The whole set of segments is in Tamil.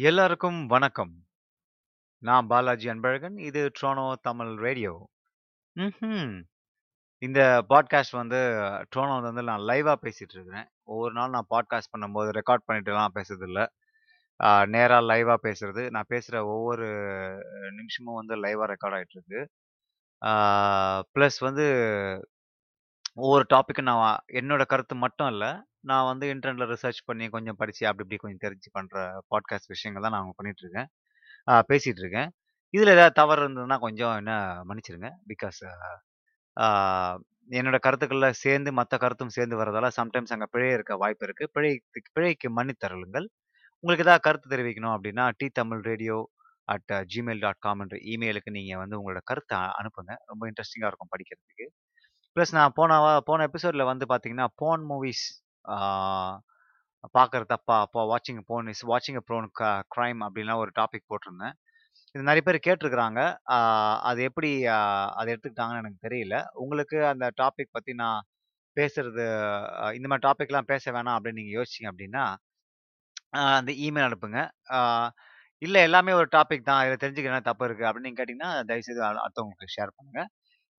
எல்லாருக்கும் வணக்கம். நான் பாலாஜி அன்பழகன். இது ட்ரோனோ தமிழ் ரேடியோ. இந்த பாட்காஸ்ட் வந்து ட்ரோனோவில் வந்து நான் லைவாக பேசிகிட்டு இருக்கிறேன். ஒவ்வொரு நாள் நான் பாட்காஸ்ட் பண்ணும்போது ரெக்கார்ட் பண்ணிட்டுலாம் பேசுறதில்ல. நேராக லைவாக பேசுகிறது பேசுறது. நான் பேசுகிற ஒவ்வொரு நிமிஷமும் வந்து லைவாக ரெக்கார்ட் ஆகிட்டு இருக்கு. ப்ளஸ் வந்து ஒவ்வொரு டாப்பிக்கும் நான் என்னோட கருத்து மட்டும் இல்லை நான் வந்து இன்டர்நெட்ல ரிசர்ச் பண்ணி கொஞ்சம் படிச்சு அப்படி இப்படி கொஞ்சம் தெரிஞ்சு பண்ற பாட்காஸ்ட் விஷயங்கள் தான் நான் பண்ணிட்டு இருக்கேன். ஆ பேசிட்டு இருக்கேன். இதுல ஏதாவது தவறு இருந்ததுன்னா கொஞ்சம் என்ன மன்னிச்சிடுங்க. பிகாஸ் என்னோட கருத்துக்கள்ல சேர்ந்து மற்ற கருத்தும் சேர்ந்து வரதால சம்டைம்ஸ் அங்க பிழை இருக்க வாய்ப்பு இருக்கு. பிழைக்கு பிழைக்கு மன்னித்தருளுங்கள். உங்களுக்கு ஏதாவது கருத்து தெரிவிக்கணும் அப்படின்னா, T Tamil radio at Gmail dot com என்ற இமெயிலுக்கு நீங்கள் வந்து உங்களோட கருத்தை அனுப்புங்க. ரொம்ப இன்ட்ரெஸ்டிங்காக இருக்கும் படிக்கிறதுக்கு. ப்ளஸ் நான் போன வா போன எபிசோடில் வந்து பார்த்தீங்கன்னா, போன் மூவிஸ் ஆ தப்பா? அப்போ வாட்சிங் போன் இஸ் வாட்சிங் அ ப்ரோன் க க்ரைம் அப்படின்லாம் ஒரு டாபிக் போட்டிருந்தேன். இது நிறைய பேர் கேட்டிருக்கிறாங்க. அது எப்படி அதை எடுத்துக்கிட்டாங்கன்னு எனக்கு தெரியல. உங்களுக்கு அந்த டாபிக் பற்றி நான் பேசுறது இந்த மாதிரி டாபிக்லாம் பேச வேணாம் அப்படின்னு நீங்கள் யோசிச்சீங்க அப்படின்னா, அந்த இமெயில் அனுப்புங்க. இல்லை எல்லாமே ஒரு டாபிக் தான். இதில் தெரிஞ்சுக்க என்ன தப்பு இருக்குது அப்படின்னு நீங்கள் கேட்டிங்கன்னா தயவுசெய்து அடுத்தவங்களுக்கு ஷேர் பண்ணுங்கள்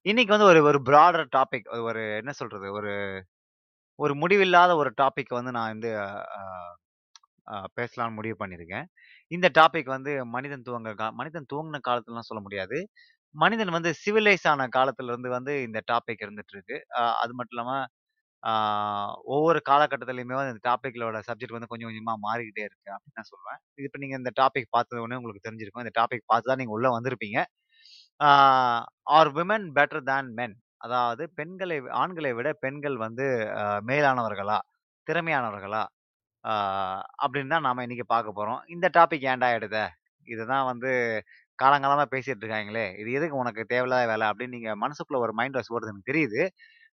இன்றைக்கி வந்து ஒரு ஒரு ப்ராடர் டாபிக் ஒரு என்ன சொல்கிறது ஒரு ஒரு முடிவில்லாத ஒரு டாபிக் வந்து நான் வந்து பேசலாம்னு முடிவு பண்ணியிருக்கேன். இந்த டாபிக் வந்து மனிதன் துவங்க கா மனிதன் துவங்குன காலத்துலலாம் சொல்ல முடியாது. மனிதன் வந்து சிவிலைஸ் ஆன காலத்துலருந்து வந்து இந்த டாபிக் இருந்துட்டு இருக்கு. அது மட்டும் இல்லாமல் ஒவ்வொரு காலகட்டத்திலையுமே வந்து இந்த டாப்பிக்களோட சப்ஜெக்ட் வந்து கொஞ்சம் கொஞ்சமாக மாறிக்கிட்டே இருக்கு அப்படின்னு நான் சொல்லுவேன். இது இப்போ நீங்கள் இந்த டாபிக் பார்த்தது உடனே உங்களுக்கு தெரிஞ்சிருக்கும். இந்த டாபிக் பார்த்து தான் நீங்கள் உள்ளே வந்திருப்பீங்க. Are women better than men? அதாவது பெண்களை ஆண்களை விட பெண்கள் வந்து அ மேலானவர்களா? திறமையானவர்களா? அப்படின்னு தான் நாம இன்னைக்கு பார்க்க போறோம். இந்த டாபிக் ஏன்டா எடுத்த? இதுதான் வந்து காலங்காலமா பேசிட்டு இருக்காங்களே! இது எதுக்கு உனக்கு தேவையில்லாத வேலை அப்படின்னு நீங்க மனசுக்குள்ள ஒரு மைண்ட் வாஷ் ஓடுது எனக்கு தெரியுது.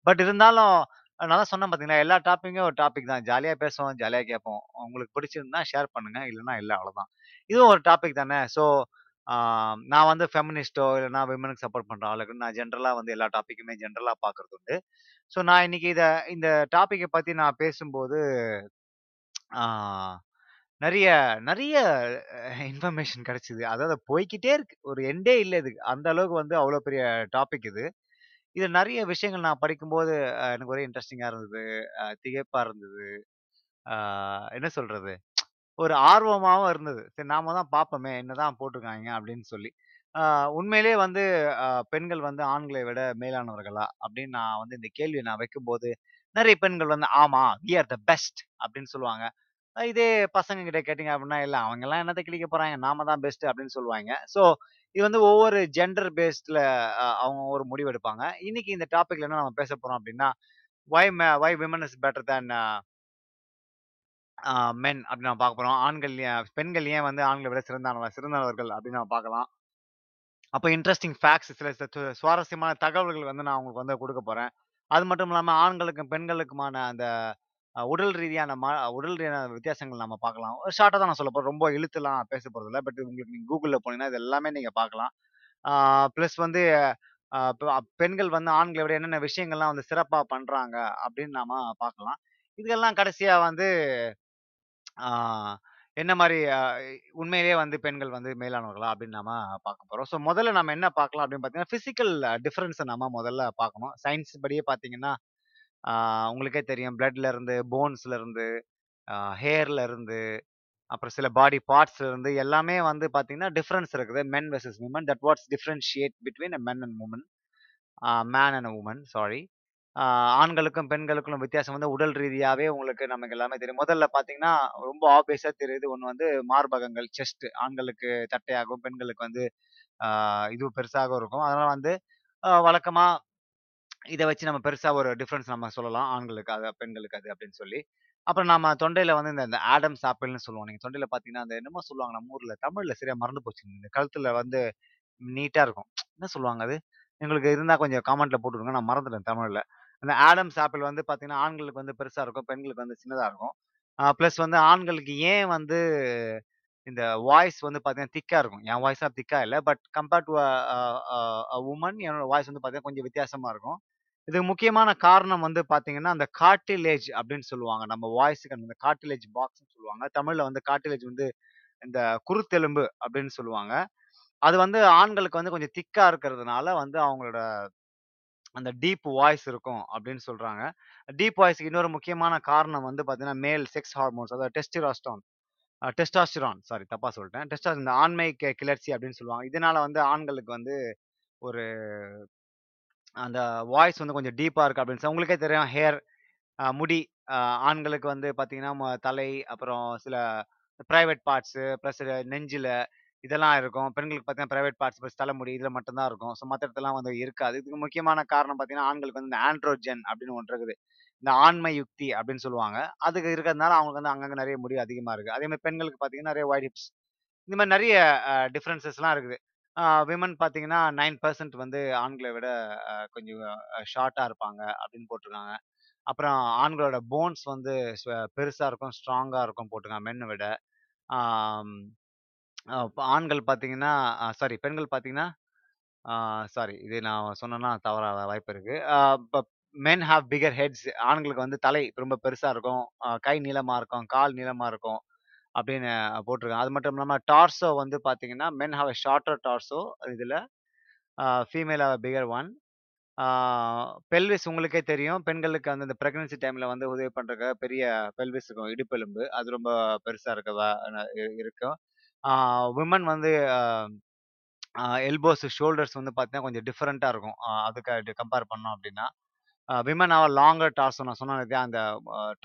பட் இருந்தாலும் நான் தான் சொன்னேன் பார்த்தீங்களா, எல்லா டாபிக்கும் ஒரு டாபிக் தான். ஜாலியா பேசுவோம், ஜாலியா கேட்போம். உங்களுக்கு பிடிச்சிருந்தா ஷேர் பண்ணுங்க. இல்லைன்னா இல்லை அவ்வளோதான். இதுவும் ஒரு டாபிக் தானே. ஸோ நான் வந்து ஃபெமினிஸ்ட்டோ இல்லைனா விமனுக்கு சப்போர்ட் பண்ற ஆளுக்கு நான் ஜென்ரலாக வந்து எல்லா டாப்பிக்குமே ஜென்ரலாக பார்க்கறது உண்டு. ஸோ நான் இன்னைக்கு இதை இந்த டாப்பிக்கை பற்றி நான் பேசும்போது நிறைய நிறைய இன்ஃபர்மேஷன் கிடைச்சிது அதாவது போய்க்கிட்டே இருக்கு. ஒரு எண்டே இல்லை இதுக்கு. அந்த அளவுக்கு வந்து அவ்வளோ பெரிய டாபிக் இது. இதில் நிறைய விஷயங்கள் நான் படிக்கும்போது எனக்கு ஒரே இன்ட்ரெஸ்டிங்காக இருந்தது. திகைப்பாக இருந்தது. என்ன சொல்றது? ஒரு ஆர்வமாகவும் இருந்தது. சரி நாம தான் பார்ப்போமே! என்னதான் போட்டிருக்காங்க அப்படின்னு சொல்லி. உண்மையிலேயே வந்து பெண்கள் வந்து ஆண்களை விட மேலானவர்களா? அப்படின்னு நான் வந்து இந்த கேள்வியை நான் வைக்கும்போது, நிறைய பெண்கள் வந்து ஆமா, வி ஆர் த பெஸ்ட் அப்படின்னு சொல்லுவாங்க. இதே பசங்க கிட்ட கேட்டிங்க அப்படின்னா, இல்லை அவங்கெல்லாம் என்னத்தை கிடைக்க போறாங்க? நாம தான் பெஸ்ட் அப்படின்னு சொல்லுவாங்க ஸோ இது வந்து ஒவ்வொரு ஜெண்டர் பேஸ்டில் அவங்க ஒரு முடிவு எடுப்பாங்க. இன்னைக்கு இந்த டாபிக்ல என்ன நம்ம பேச போறோம் அப்படின்னா, why may why women is better than a men அப்படின்னு நம்ம பார்க்க போறோம். ஆண்கள் ஏன் பெண்கள் ஏன் வந்து ஆண்களை விட சிறந்தானவ சிறந்தவர்கள் அப்படின்னு நம்ம பார்க்கலாம். அப்போ இன்ட்ரஸ்டிங் ஃபேக்ட்ஸ் சில சு சுவாரஸ்யமான தகவல்கள் வந்து நான் உங்களுக்கு வந்து கொடுக்க போறேன். அது மட்டும் இல்லாம ஆண்களுக்கும், பெண்களுக்குமான அந்த அ உடல் ரீதியான ம உடல் ரீதியான வித்தியாசங்கள் நம்ம பார்க்கலாம். ஒரு ஷார்ட்டா தான் நான் சொல்ல போறேன். ரொம்ப இழுத்துலாம் பேச போறதில்ல. பட் உங்களுக்கு நீங்க Googleல போனீங்கன்னா, இது எல்லாமே நீங்க பார்க்கலாம். ஆ பிளஸ் வந்து அ பெண்கள் வந்து ஆண்களை விட என்னென்ன விஷயங்கள்லாம் வந்து சிறப்பா பண்றாங்க அப்படின்னு நாம பார்க்கலாம். இதுக்கெல்லாம் கடைசியா வந்து ஆ என்ன மாரி அ உண்மையிலேயே வந்து பெண்கள் வந்து மேலானவர்களா அப்படின்னு நாம பார்க்க போறோம். ஸோ முதல்ல நம்ம என்ன பார்க்கலாம் அப்படின்னு பார்த்தீங்கன்னா, பிசிக்கல் டிஃபரன்ஸ நம்ம முதல்ல பார்க்கணும். சயின்ஸ் படியே பார்த்தீங்கன்னா, ஆ உங்களுக்கே தெரியும். பிளட்ல இருந்து, போன்ஸ்ல இருந்து, அ ஹேர்ல இருந்து, அப்புறம் சில பாடி பார்ட்ஸ்ல இருந்து எல்லாமே வந்து பார்த்தீங்கன்னா, டிஃபரன்ஸ் இருக்குது. Men versus women. That what's differentiate between a men and woman. A man and woman sorry. ஆண்களுக்கும், பெண்களுக்கும் வித்தியாசம் வந்து உடல் ரீதியாகவே உங்களுக்கு நமக்கு எல்லாமே தெரியும். முதல்ல பார்த்தீங்கன்னா, ரொம்ப ஆப்வியஸாக தெரியுது. ஒன்று வந்து மார்பகங்கள், செஸ்ட் ஆண்களுக்கு தட்டையாகவும், பெண்களுக்கு வந்து இது பெருசாகவும் இருக்கும். அதனால் வந்து வழக்கமாக இதை வச்சு நம்ம பெருசாக ஒரு டிஃப்ரென்ஸ் நம்ம சொல்லலாம். ஆண்களுக்கு அது, பெண்களுக்கு அது அப்படின்னு சொல்லி. அப்புறம் நம்ம தொண்டையில் வந்து இந்த ஆடம் ஆடம்ஸ் சொல்லுவோம். நீங்கள் தொண்டையில் பார்த்தீங்கன்னா, அந்த என்னமோ சொல்லுவாங்க நம்ம ஊரில் தமிழில் சரியாக மறந்து போச்சு இந்த கழுத்தில் வந்து நீட்டாக இருக்கும். என்ன சொல்லுவாங்க அது? எங்களுக்கு இருந்தால் கொஞ்சம் காமெண்ட்டில் போட்டு விடுங்க. நான் மறந்துட்டேன் தமிழில் அந்த ஆடம்ஸ் ஆப்பிள் வந்து பார்த்தீங்கன்னா, ஆண்களுக்கு வந்து பெருசாக இருக்கும். பெண்களுக்கு வந்து சின்னதாக இருக்கும். ப்ளஸ் வந்து ஆண்களுக்கு ஏன் வந்து இந்த வாய்ஸ் வந்து பார்த்தீங்கன்னா, திக்கா இருக்கும். என் வாய்ஸாக திக்கா இல்லை பட் கம்பேர்ட் டூ உமன் என்னோட வாய்ஸ் வந்து பார்த்தீங்கன்னா, கொஞ்சம் வித்தியாசமா இருக்கும். இதுக்கு முக்கியமான காரணம் வந்து பார்த்தீங்கன்னா, அந்த காட்டிலேஜ் அப்படின்னு சொல்லுவாங்க. நம்ம வாய்ஸுக்கு அந்த காட்டிலேஜ் பாக்ஸ்ன்னு சொல்லுவாங்க. தமிழில் வந்து காட்டிலேஜ் வந்து இந்த குருத்தெலும்பு அப்படின்னு சொல்லுவாங்க. அது வந்து ஆண்களுக்கு வந்து கொஞ்சம் திக்கா இருக்கிறதுனால வந்து அவங்களோட அந்த டீப் வாய்ஸ் இருக்கும் அப்படின்னு சொல்கிறாங்க டீப் வாய்ஸ்க்கு இன்னொரு முக்கியமான காரணம் வந்து பார்த்தீங்கன்னா, மேல் செக்ஸ் ஹார்மோன்ஸ் அதாவது டெஸ்டிராஸ்டான் டெஸ்டாஸ்டிரான் சாரி தப்பாக சொல்லிட்டேன். டெஸ்டாஸ் இந்த ஆண்மை கிளர்ச்சி அப்படின்னு சொல்லுவாங்க. இதனால வந்து ஆண்களுக்கு வந்து ஒரு அந்த வாய்ஸ் வந்து கொஞ்சம் டீப்பாக இருக்குது அப்படின்னு சொ உங்களுக்கே தெரியும் ஹேர் முடி ஆண்களுக்கு வந்து பார்த்தீங்கன்னா, தலை, அப்புறம் சில ப்ரைவேட் பார்ட்ஸு ப்ளஸ் நெஞ்சில் இதெல்லாம் இருக்கும். பெண்களுக்கு பார்த்தீங்கன்னா, பிரைவேட் பார்ட்ஸ் பஸ் தலைமுடி இதில மட்டும் தான் இருக்கும். ஸோ மத்த இடத்துலலாம் வந்து இருக்காது. இதுக்கு முக்கியமான காரணம் பார்த்தீங்கன்னா, ஆண்களுக்கு வந்து இந்த ஆண்ட்ரோஜன் அப்படின்னு ஒன்று இருக்குது. இந்த ஆண்மை யுக்தி அப்படின்னு சொல்லுவாங்க. அதுக்கு இருக்கிறதுனால அவங்களுக்கு வந்து அங்கங்க நெறைய முடி அதிகமா இருக்கு. அதே மாரி பெண்களுக்கு பார்த்தீங்கன்னா, நெறைய ஒயிட் ஹிப்ஸ் இந்த மாரி நெறைய அ டிஃபரன்ஸஸ்லாம் இருக்குது. ஆ விமன் பார்த்தீங்கன்னா, 9% வந்து ஆண்கள விட அ கொஞ்சம் அ ஷார்ட்டா இருப்பாங்க அப்படின்னு போட்டிருக்காங்க. அப்புறம் ஆண்களோட போன்ஸ் வந்து பெருசாக பெருசா இருக்கும், ஸ்ட்ராங்கா இருக்கும் போட்டிருக்காங்க மென்ன விட. ஆம் அ ஆண்கள் பார்த்தீங்கன்னா அ சாரி பெண்கள் பார்த்தீங்கன்னா, ஆ சாரி இது நான் சொன்னேன்னா தவறா வாய்ப்பு இருக்கு. அ ப மென் ஹேவ் பிக்கர் ஹெட்ஸ் ஆண்களுக்கு வந்து தலை ரொம்ப பெருசா இருக்கும். அ கை நீளமா இருக்கும், கால் நீளமா இருக்கும். அப்படின்னு போட்டிருக்காங்க. அது மட்டும் இல்லாம டார்சோ வந்து பார்த்தீங்கன்னா, men have a shorter torso இதுல. A female have a bigger one. A pelvis உங்களுக்கே தெரியும். பெண்களுக்கு வந்து இந்த பிரெக்னன்சி டைம்ல வந்து உதவி பண்றதுக்காக பெரிய பெல்விஸ் இருக்கும். இடுப்பெலும்பு. அது ரொம்ப பெருசா இருக்க ந இ இருக்கும். விமன் வந்து எல்போஸ், ஷோல்டர்ஸ் வந்து பார்த்தீங்கன்னா, கொஞ்சம் டிஃப்ரெண்ட்டாக இருக்கும். அதுக்கு கம்பேர் பண்ணோம் அப்படின்னா. விமன் ஹேவ் லாங்கர் டார்ஸோ நான் சொன்னேன் அந்த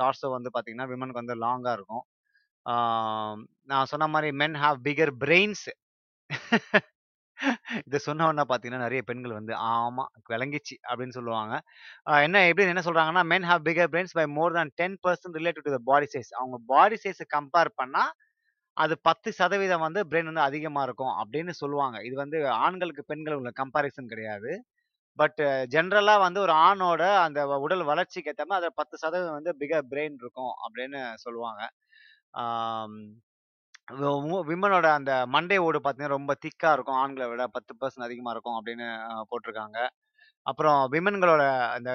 டார்ஸோ வந்து பார்த்தீங்கன்னா, விமனுக்கு வந்து லாங்காக இருக்கும். நான் சொன்ன மாதிரி மென் ஹாவ் பிகர் பிரெயின்ஸ். இதை சொன்ன உடனே பார்த்தீங்கன்னா, நிறைய பெண்கள் வந்து ஆமா விளங்கிச்சு அப்படின்னு சொல்லுவாங்க. என்ன எப்படி என்ன சொல்கிறாங்கன்னா men have bigger brains by more than 10% related to the body size. அவங்க பாடி சைஸை கம்பேர் பண்ணால் அது 10% வந்து பிரெயின் வந்து அதிகமாக இருக்கும் அப்படின்னு சொல்லுவாங்க. இது வந்து ஆண்களுக்கு பெண்கள் உள்ள கம்பாரிசன் கிடையாது. பட் ஜென்ரலாக வந்து ஒரு ஆணோட அந்த உடல் வளர்ச்சிக்கு ஏற்ற மாதிரி அதில் பத்து சதவீதம் வந்து பிக பிரெயின் இருக்கும் அப்படின்னு சொல்லுவாங்க. விமனோட அந்த மண்டை ஓடு பார்த்தீங்கன்னா, ரொம்ப திக்காக இருக்கும். ஆண்களை விட பத்து பர்சன்ட் அதிகமாக இருக்கும் அப்படின்னு போட்டிருக்காங்க. அப்புறம் விமன்களோட அந்த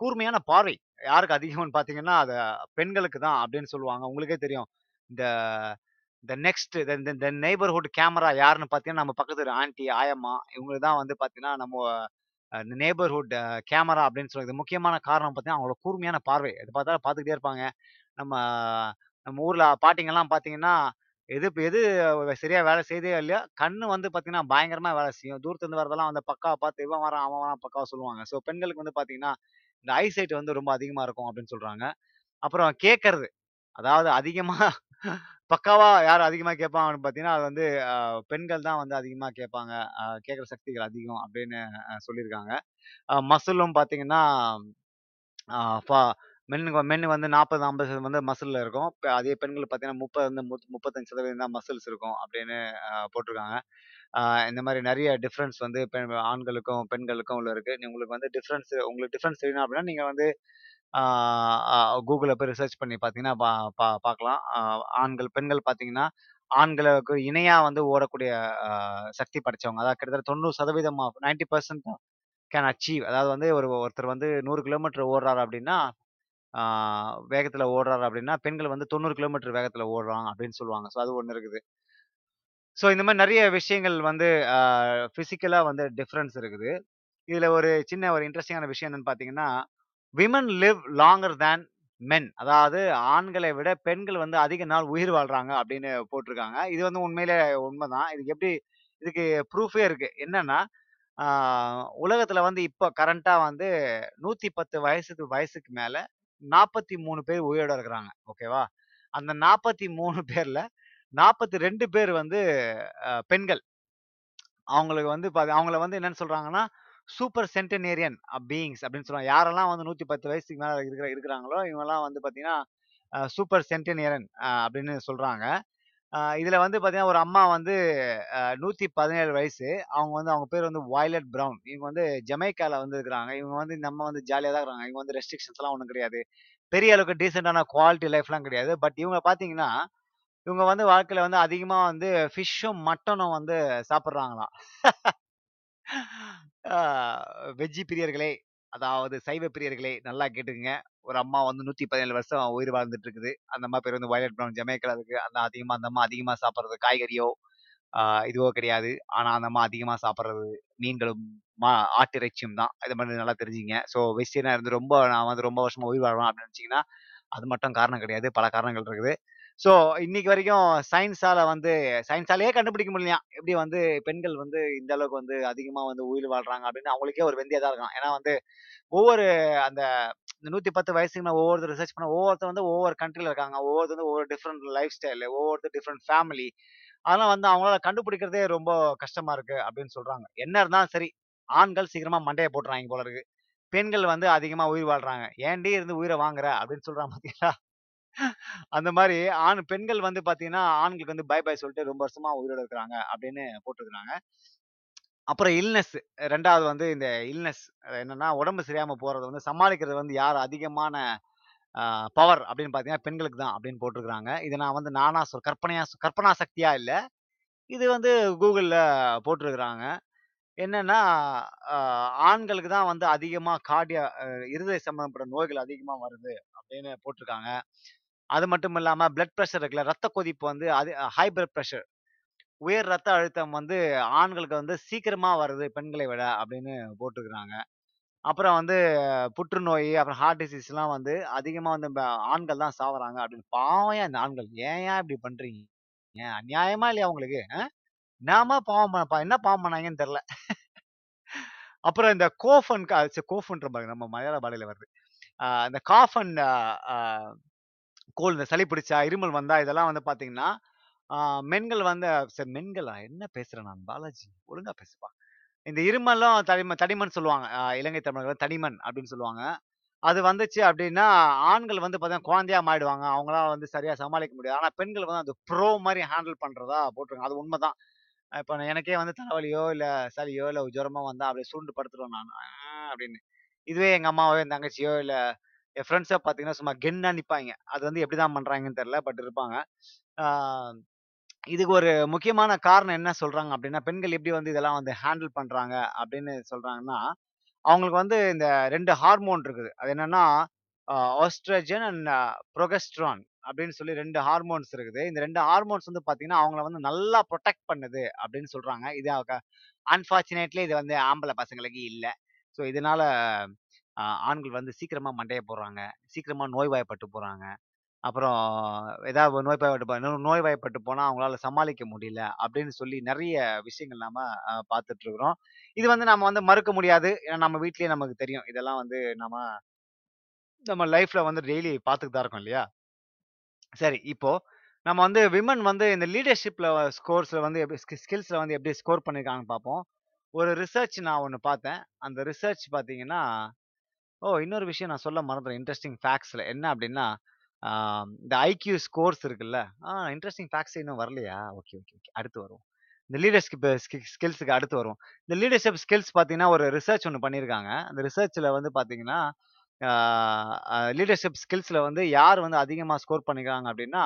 கூர்மையான பார்வை யாருக்கு அதிகம்னு பார்த்தீங்கன்னா, அது பெண்களுக்கு தான் அப்படின்னு சொல்லுவாங்க. உங்களுக்கே தெரியும். இந்த இந்த நெக்ஸ்ட் இந்த இந்த நெய்பர்ஹுட் கேமரா யாருன்னு பார்த்தீங்கன்னா, நம்ம பக்கத்து ஆண்டி ஆயம்மா இவங்களுக்கு தான் வந்து பார்த்தீங்கன்னா, நம்ம அ நெய்பர்ஹுட் கேமரா அப்படின்னு சொல்றது முக்கியமான காரணம் பார்த்தீங்கன்னா, அவங்களோட கூர்மையான பார்வை. எத பார்த்தாலும் பார்த்துக்கிட்டே இருப்பாங்க. நம்ம நம்ம ஊரில் பாட்டிங்கெல்லாம் பார்த்தீங்கன்னா, எது எது சரியாக வேலை செய்தே இல்லையோ, கண்ணு வந்து பார்த்தீங்கன்னா, பயங்கரமாக வேலை செய்யும். தூரத்துலேருந்து வரதெல்லாம் வந்து பக்காவை பார்த்து இவன் வரான், அவன் வரான் பக்காவா சொல்லுவாங்க. ஸோ பெண்களுக்கு வந்து பார்த்தீங்கன்னா, இந்த ஐ சைட் வந்து ரொம்ப அதிகமாக இருக்கும் அப்படின்னு சொல்கிறாங்க அப்புறம் கேட்கறது. அதாவது அதிகமாக பக்காவா யார் அதிகமாக கேட்பாங்கன்னு பார்த்தீங்கன்னா, அது வந்து பெண்கள் தான் வந்து அதிகமாக கேட்பாங்க. கேட்குற சக்திகள் அதிகம் அப்படின்னு சொல்லியிருக்காங்க. மசிலும் பார்த்தீங்கன்னா, ஆ மென்னு மென்னுக்கு வந்து 40, 50% வந்து மசில் இருக்கும். இப்ப அதே பெண்கள் பார்த்தீங்கன்னா, 30 வந்து முத் 35% தான் மசில்ஸ் இருக்கும் அப்படின்னு போட்டிருக்காங்க. இந்த மாதிரி நிறைய டிஃப்ரென்ஸ் வந்து பெண் ஆண்களுக்கும், பெண்களுக்கும் உள்ள இருக்கு. உங்களுக்கு வந்து டிஃப்ரென்ஸ் உங்களுக்கு டிஃப்ரென்ஸ் தெரியணும் அப்படின்னா, நீங்க வந்து கூகுளில் போய் ரிசர்ச் பண்ணி பார்த்தீங்கன்னா, பா பா பார்க்கலாம். ஆண்கள், பெண்கள் பார்த்தீங்கன்னா, ஆண்களுக்கு இணையாக வந்து ஓடக்கூடிய சக்தி படைச்சவங்க. அதாவது கிட்டத்தட்ட 90% ஆஃப் 90% கேன் அச்சீவ். அதாவது வந்து ஒரு ஒருத்தர் வந்து நூறு கிலோமீட்டர் ஓடுறாரு அப்படின்னா, வேகத்தில் ஓடுறாரு அப்படின்னா, பெண்கள் வந்து 90 கிலோமீட்டர் வேகத்தில் ஓடுறாங்க அப்படின்னு சொல்லுவாங்க. ஸோ அது ஒன்று இருக்குது. ஸோ இந்த மாதிரி நிறைய விஷயங்கள் வந்து ஃபிசிக்கலாக வந்து டிஃப்ரென்ஸ் இருக்குது. இதில் ஒரு சின்ன ஒரு இன்ட்ரெஸ்டிங்கான விஷயம் என்னென்னு பார்த்தீங்கன்னா, women live longer than men. அதாவது ஆண்களை விட பெண்கள் வந்து அதிக நாள் உயிர் வாழ்றாங்க அப்படின்னு போட்டிருக்காங்க. இது வந்து உண்மையிலே உண்மைதான் இதுக்கு எப்படி இதுக்கு ப்ரூஃபே இருக்கு. என்னன்னா, உலகத்துல வந்து இப்போ கரண்டா வந்து 110 வயசுக்கு வயசுக்கு மேல 43 பேர் உயிரோட இருக்கிறாங்க. ஓகேவா? அந்த 43 பேர்ல 42 பேர் வந்து பெண்கள். அவங்களுக்கு வந்து அவங்கள வந்து என்னன்னு சொல்றாங்கன்னா, சூப்பர் சென்டினேரியன் அ பீயிங்ஸ் அப்படின்னு சொல்லுவாங்க யாரெல்லாம் வந்து 110 வயசுக்கு மேல இருக்கிற இருக்கிறாங்களோ, இவங்கெல்லாம் வந்து பார்த்தீங்கன்னா, சூப்பர் சென்டினேரியன் அப்படின்னு சொல்றாங்க. இதில் வந்து பார்த்தீங்கன்னா, ஒரு அம்மா வந்து நூற்றி பதினேழு வயசு. அவங்க வந்து அவங்க பேர் வந்து வாய்லட் ப்ரௌன் இவங்க வந்து ஜமைக்காவில் வந்து இருக்கிறாங்க. இவங்க வந்து நம்ம வந்து ஜாலியாக தான் இருக்கிறாங்க. இவங்க வந்து ரெஸ்ட்ரிக்ஷன்ஸ்லாம் ஒன்றும் கிடையாது. பெரிய அளவுக்கு டீசெண்டான குவாலிட்டி லைஃப்லாம் கிடையாது. பட் இவங்க பார்த்தீங்கன்னா, இவங்க வந்து வாழ்க்கையில் வந்து அதிகமாக வந்து ஃபிஷ்ஷும், மட்டனும் வந்து சாப்பிட்றாங்களாம் வெஜ்ஜி பிரியர்களே! அதாவது சைவ பிரியர்களே நல்லா கேட்டுக்குங்க. ஒரு அம்மா வந்து நூற்றி பதினேழு வருஷம் உயிர் வாழ்ந்துட்டு இருக்குது அந்த அம்மா பேர் வந்து வயலட் ப்ரௌன் ஜமேக்கில் இருக்குது அந்த அதிகமாக அந்த அம்மா அதிகமாக சாப்பிடுறது காய்கறியோ இதுவோ கிடையாது. ஆனால் அந்த அம்மா அதிகமாக சாப்பிட்றது மீன்களும் மா ஆட்டிறைச்சியும் தான். இது மாதிரி நல்லா தெரிஞ்சுங்க ஸோ வெஜிடேரியனாக இருந்து ரொம்ப நான் வந்து ரொம்ப வருஷமாக உயிர் வாழ்வேன் அப்படின்னு நினச்சிங்கன்னா அது மட்டும் காரணம் கிடையாது. பல காரணங்கள் இருக்குது. ஸோ இன்னைக்கு வரைக்கும் சயின்ஸால வந்து சயின்ஸாலேயே கண்டுபிடிக்க முடியலையா? எப்படி வந்து பெண்கள் வந்து இந்த அளவுக்கு வந்து அதிகமாக வந்து உயிர் வாழ்றாங்க அப்படின்னு அவங்களுக்கே ஒரு வெந்தியா தான் இருக்கும் ஏன்னா வந்து ஒவ்வொரு அந்த இந்த நூத்தி பத்து வயசுக்கு நான் ஒவ்வொருத்தர் ரிசர்ச் பண்ண ஒவ்வொருத்தர் வந்து ஒவ்வொரு கண்ட்ரில இருக்காங்க. ஒவ்வொருத்தர் வந்து ஒவ்வொரு டிஃப்ரெண்ட் லைஃப் ஸ்டைல் ஒவ்வொருத்தர் டிஃப்ரெண்ட் ஃபேமிலி அதெல்லாம் வந்து அவங்களால கண்டுபிடிக்கிறதே ரொம்ப கஷ்டமா இருக்கு அப்படின்னு சொல்றாங்க. என்ன இருந்தாலும் சரி ஆண்கள் சீக்கிரமா மண்டையை போட்டுறாங்க போல இருக்கு. பெண்கள் வந்து அதிகமா உயிர் வாழ்றாங்க. ஏன்டி இருந்து உயிரை வாங்குற அப்படின்னு சொல்றாங்க பாத்தீங்களா? அந்த மாதிரி ஆண் பெண்கள் வந்து பாத்தீங்கன்னா ஆண்களுக்கு வந்து பை பை சொல்லிட்டு ரொம்ப வருஷமா உயிரோட இருக்கிறாங்க அப்படின்னு போட்டிருக்கிறாங்க அப்புறம் இல்னஸ் ரெண்டாவது வந்து இந்த இல்னஸ் என்னன்னா உடம்பு சரியாம போறது வந்து சமாளிக்கிறது வந்து யார் அதிகமான பவர் அப்படின்னு பார்த்தீங்கன்னா பெண்களுக்கு தான் அப்படின்னு போட்டிருக்கிறாங்க இதை நான் வந்து நானா சொல் கற்பனையா கற்பனா சக்தியா இல்லை. இது வந்து கூகுளில் போட்டிருக்கிறாங்க என்னன்னா ஆண்களுக்கு தான் வந்து அதிகமா கார்டியா இருதய சம்பந்தப்பட்ட நோய்கள் அதிகமா வருது அப்படின்னு போட்டிருக்காங்க அது மட்டும் இல்லாமல் பிளட் ப்ரெஷர் இருக்குல்ல ரத்த கொதிப்பு வந்து அது ஹை பிளட் ப்ரெஷர் உயர் ரத்த அழுத்தம் வந்து ஆண்களுக்கு வந்து சீக்கிரமா வருது பெண்களை விட அப்படின்னு போட்டுருக்குறாங்க அப்புறம் வந்து புற்றுநோய் அப்புறம் ஹார்ட் டிசீஸ்லாம் வந்து அதிகமாக வந்து ஆண்கள் தான் சாவறாங்க அப்படின்னு. பாவம் இந்த ஆண்கள்? ஏன் ஏன் இப்படி பண்றீங்க? ஏன் அநியாயமா இல்லையா உங்களுக்கு? நாம பாவம் பண்ண- என்ன பாவம் பண்ணாங்கன்னு தெரியல. அப்புறம் இந்த கோஃபன் கோஃபன்ற பாருங்க நம்ம மலையாள பாடையில் வருது. இந்த காஃபன் கோல் இந்த சளி பிடிச்சா இருமல் வந்தா இதெல்லாம் வந்து பாத்தீங்கன்னா மென்கள் வந்து சரி மென்களா என்ன பேசுறேன் நான்? பாலாஜி ஒழுங்கா பேசுப்பா. இந்த இருமலும் தடிமன் தடிமன் சொல்லுவாங்க. இலங்கை தமிழர்கள் தடிமன் அப்படின்னு சொல்லுவாங்க. அது வந்துச்சு அப்படின்னா ஆண்கள் வந்து பார்த்தீங்கன்னா குழந்தையா மாறிடுவாங்க. அவங்களால வந்து சரியா சமாளிக்க முடியாது. ஆனால் பெண்கள் வந்து அது ப்ரோ மாதிரி ஹேண்டில் பண்றதா போட்டிருக்காங்க. அது உண்மைதான் இப்போ எனக்கே வந்து தலைவலியோ இல்லை சளியோ இல்லை ஜுரமோ வந்தா அப்படியே சுருண்டு படுத்துருவேன் நான். அப்படின்னு. இதுவே எங்க அம்மாவோ என் தங்கச்சியோ இல்லை என் ஃப்ரெண்ட்ஸை பார்த்தீங்கன்னா சும்மா கென்னா நிற்பாங்க அது வந்து எப்படிதான் பண்ணுறாங்கன்னு தெரில பட் இருப்பாங்க. இதுக்கு ஒரு முக்கியமான காரணம் என்ன சொல்கிறாங்க அப்படின்னா பெண்கள் எப்படி வந்து இதெல்லாம் வந்து ஹேண்டில் பண்ணுறாங்க அப்படின்னு சொல்கிறாங்கன்னா அவங்களுக்கு வந்து இந்த ரெண்டு ஹார்மோன் இருக்குது. அது என்னென்னா ஆஸ்ட்ரஜன் அண்ட் ப்ரொகஸ்ட்ரான் அப்படின்னு சொல்லி ரெண்டு ஹார்மோன்ஸ் இருக்குது. இந்த ரெண்டு ஹார்மோன்ஸ் வந்து பார்த்தீங்கன்னா அவங்கள வந்து நல்லா ப்ரொடெக்ட் பண்ணுது அப்படின்னு சொல்கிறாங்க இது அன்ஃபார்ச்சுனேட்லி இது வந்து ஆம்பளை பசங்களுக்கு இல்லை. ஸோ இதனால ஆண்கள் வந்து சீக்கிரமா மண்டைய போடுறாங்க. சீக்கிரமா நோய்வாய்ப்பட்டு போறாங்க. அப்புறம் ஏதாவது நோய்வாய்ப்பட்டு போ- நோய்வாய்ப்பட்டு போனா அவங்களால சமாளிக்க முடியல அப்படின்னு சொல்லி நிறைய விஷயங்கள் நாம ஆஹ் பார்த்துட்டு இருக்கிறோம் இது வந்து நம்ம வந்து மறுக்க முடியாது. ஏன்னா நம்ம வீட்டிலேயே நமக்கு தெரியும். இதெல்லாம் வந்து நம்ம நம்ம லைஃப்ல வந்து டெய்லி பார்த்துட்டு தான் இருக்கோம் இல்லையா? சரி இப்போ நம்ம வந்து விமன் வந்து இந்த லீடர்ஷிப்ல ஸ்கோர்ஸ்ல வந்து எப்படி ஸ்கில்ஸ்ல வந்து எப்படி ஸ்கோர் பண்ணியிருக்காங்கன்னு பார்ப்போம். ஒரு ரிசர்ச் நான் ஒன்று பார்த்தேன். அந்த ரிசர்ச் பார்த்தீங்கன்னா ஓ! இன்னொரு விஷயம் நான் சொல்ல மறந்துறேன். இன்ட்ரெஸ்டிங் ஃபேக்ட்ஸில் என்ன அப்படின்னா இந்த ஐக்யூ ஸ்கோர்ஸ் இருக்குல்ல? ஆ இன்ட்ரெஸ்டிங் ஃபேக்ட்ஸ் இன்னும் வரலையா? ஓகே ஓகே ஓகே அடுத்து வரும் இந்த லீடர்ஷிப் ஸ்கில்ஸுக்கு அடுத்து வரும் இந்த லீடர்ஷிப் ஸ்கில்ஸ் பார்த்தீங்கன்னா ஒரு ரிசர்ச் ஒன்று பண்ணியிருக்காங்க. அந்த ரிசர்ச்சில் வந்து பார்த்தீங்கன்னா லீடர்ஷிப் ஸ்கில்ஸில் வந்து யார் வந்து அதிகமாக ஸ்கோர் பண்ணிக்கிறாங்க அப்படின்னா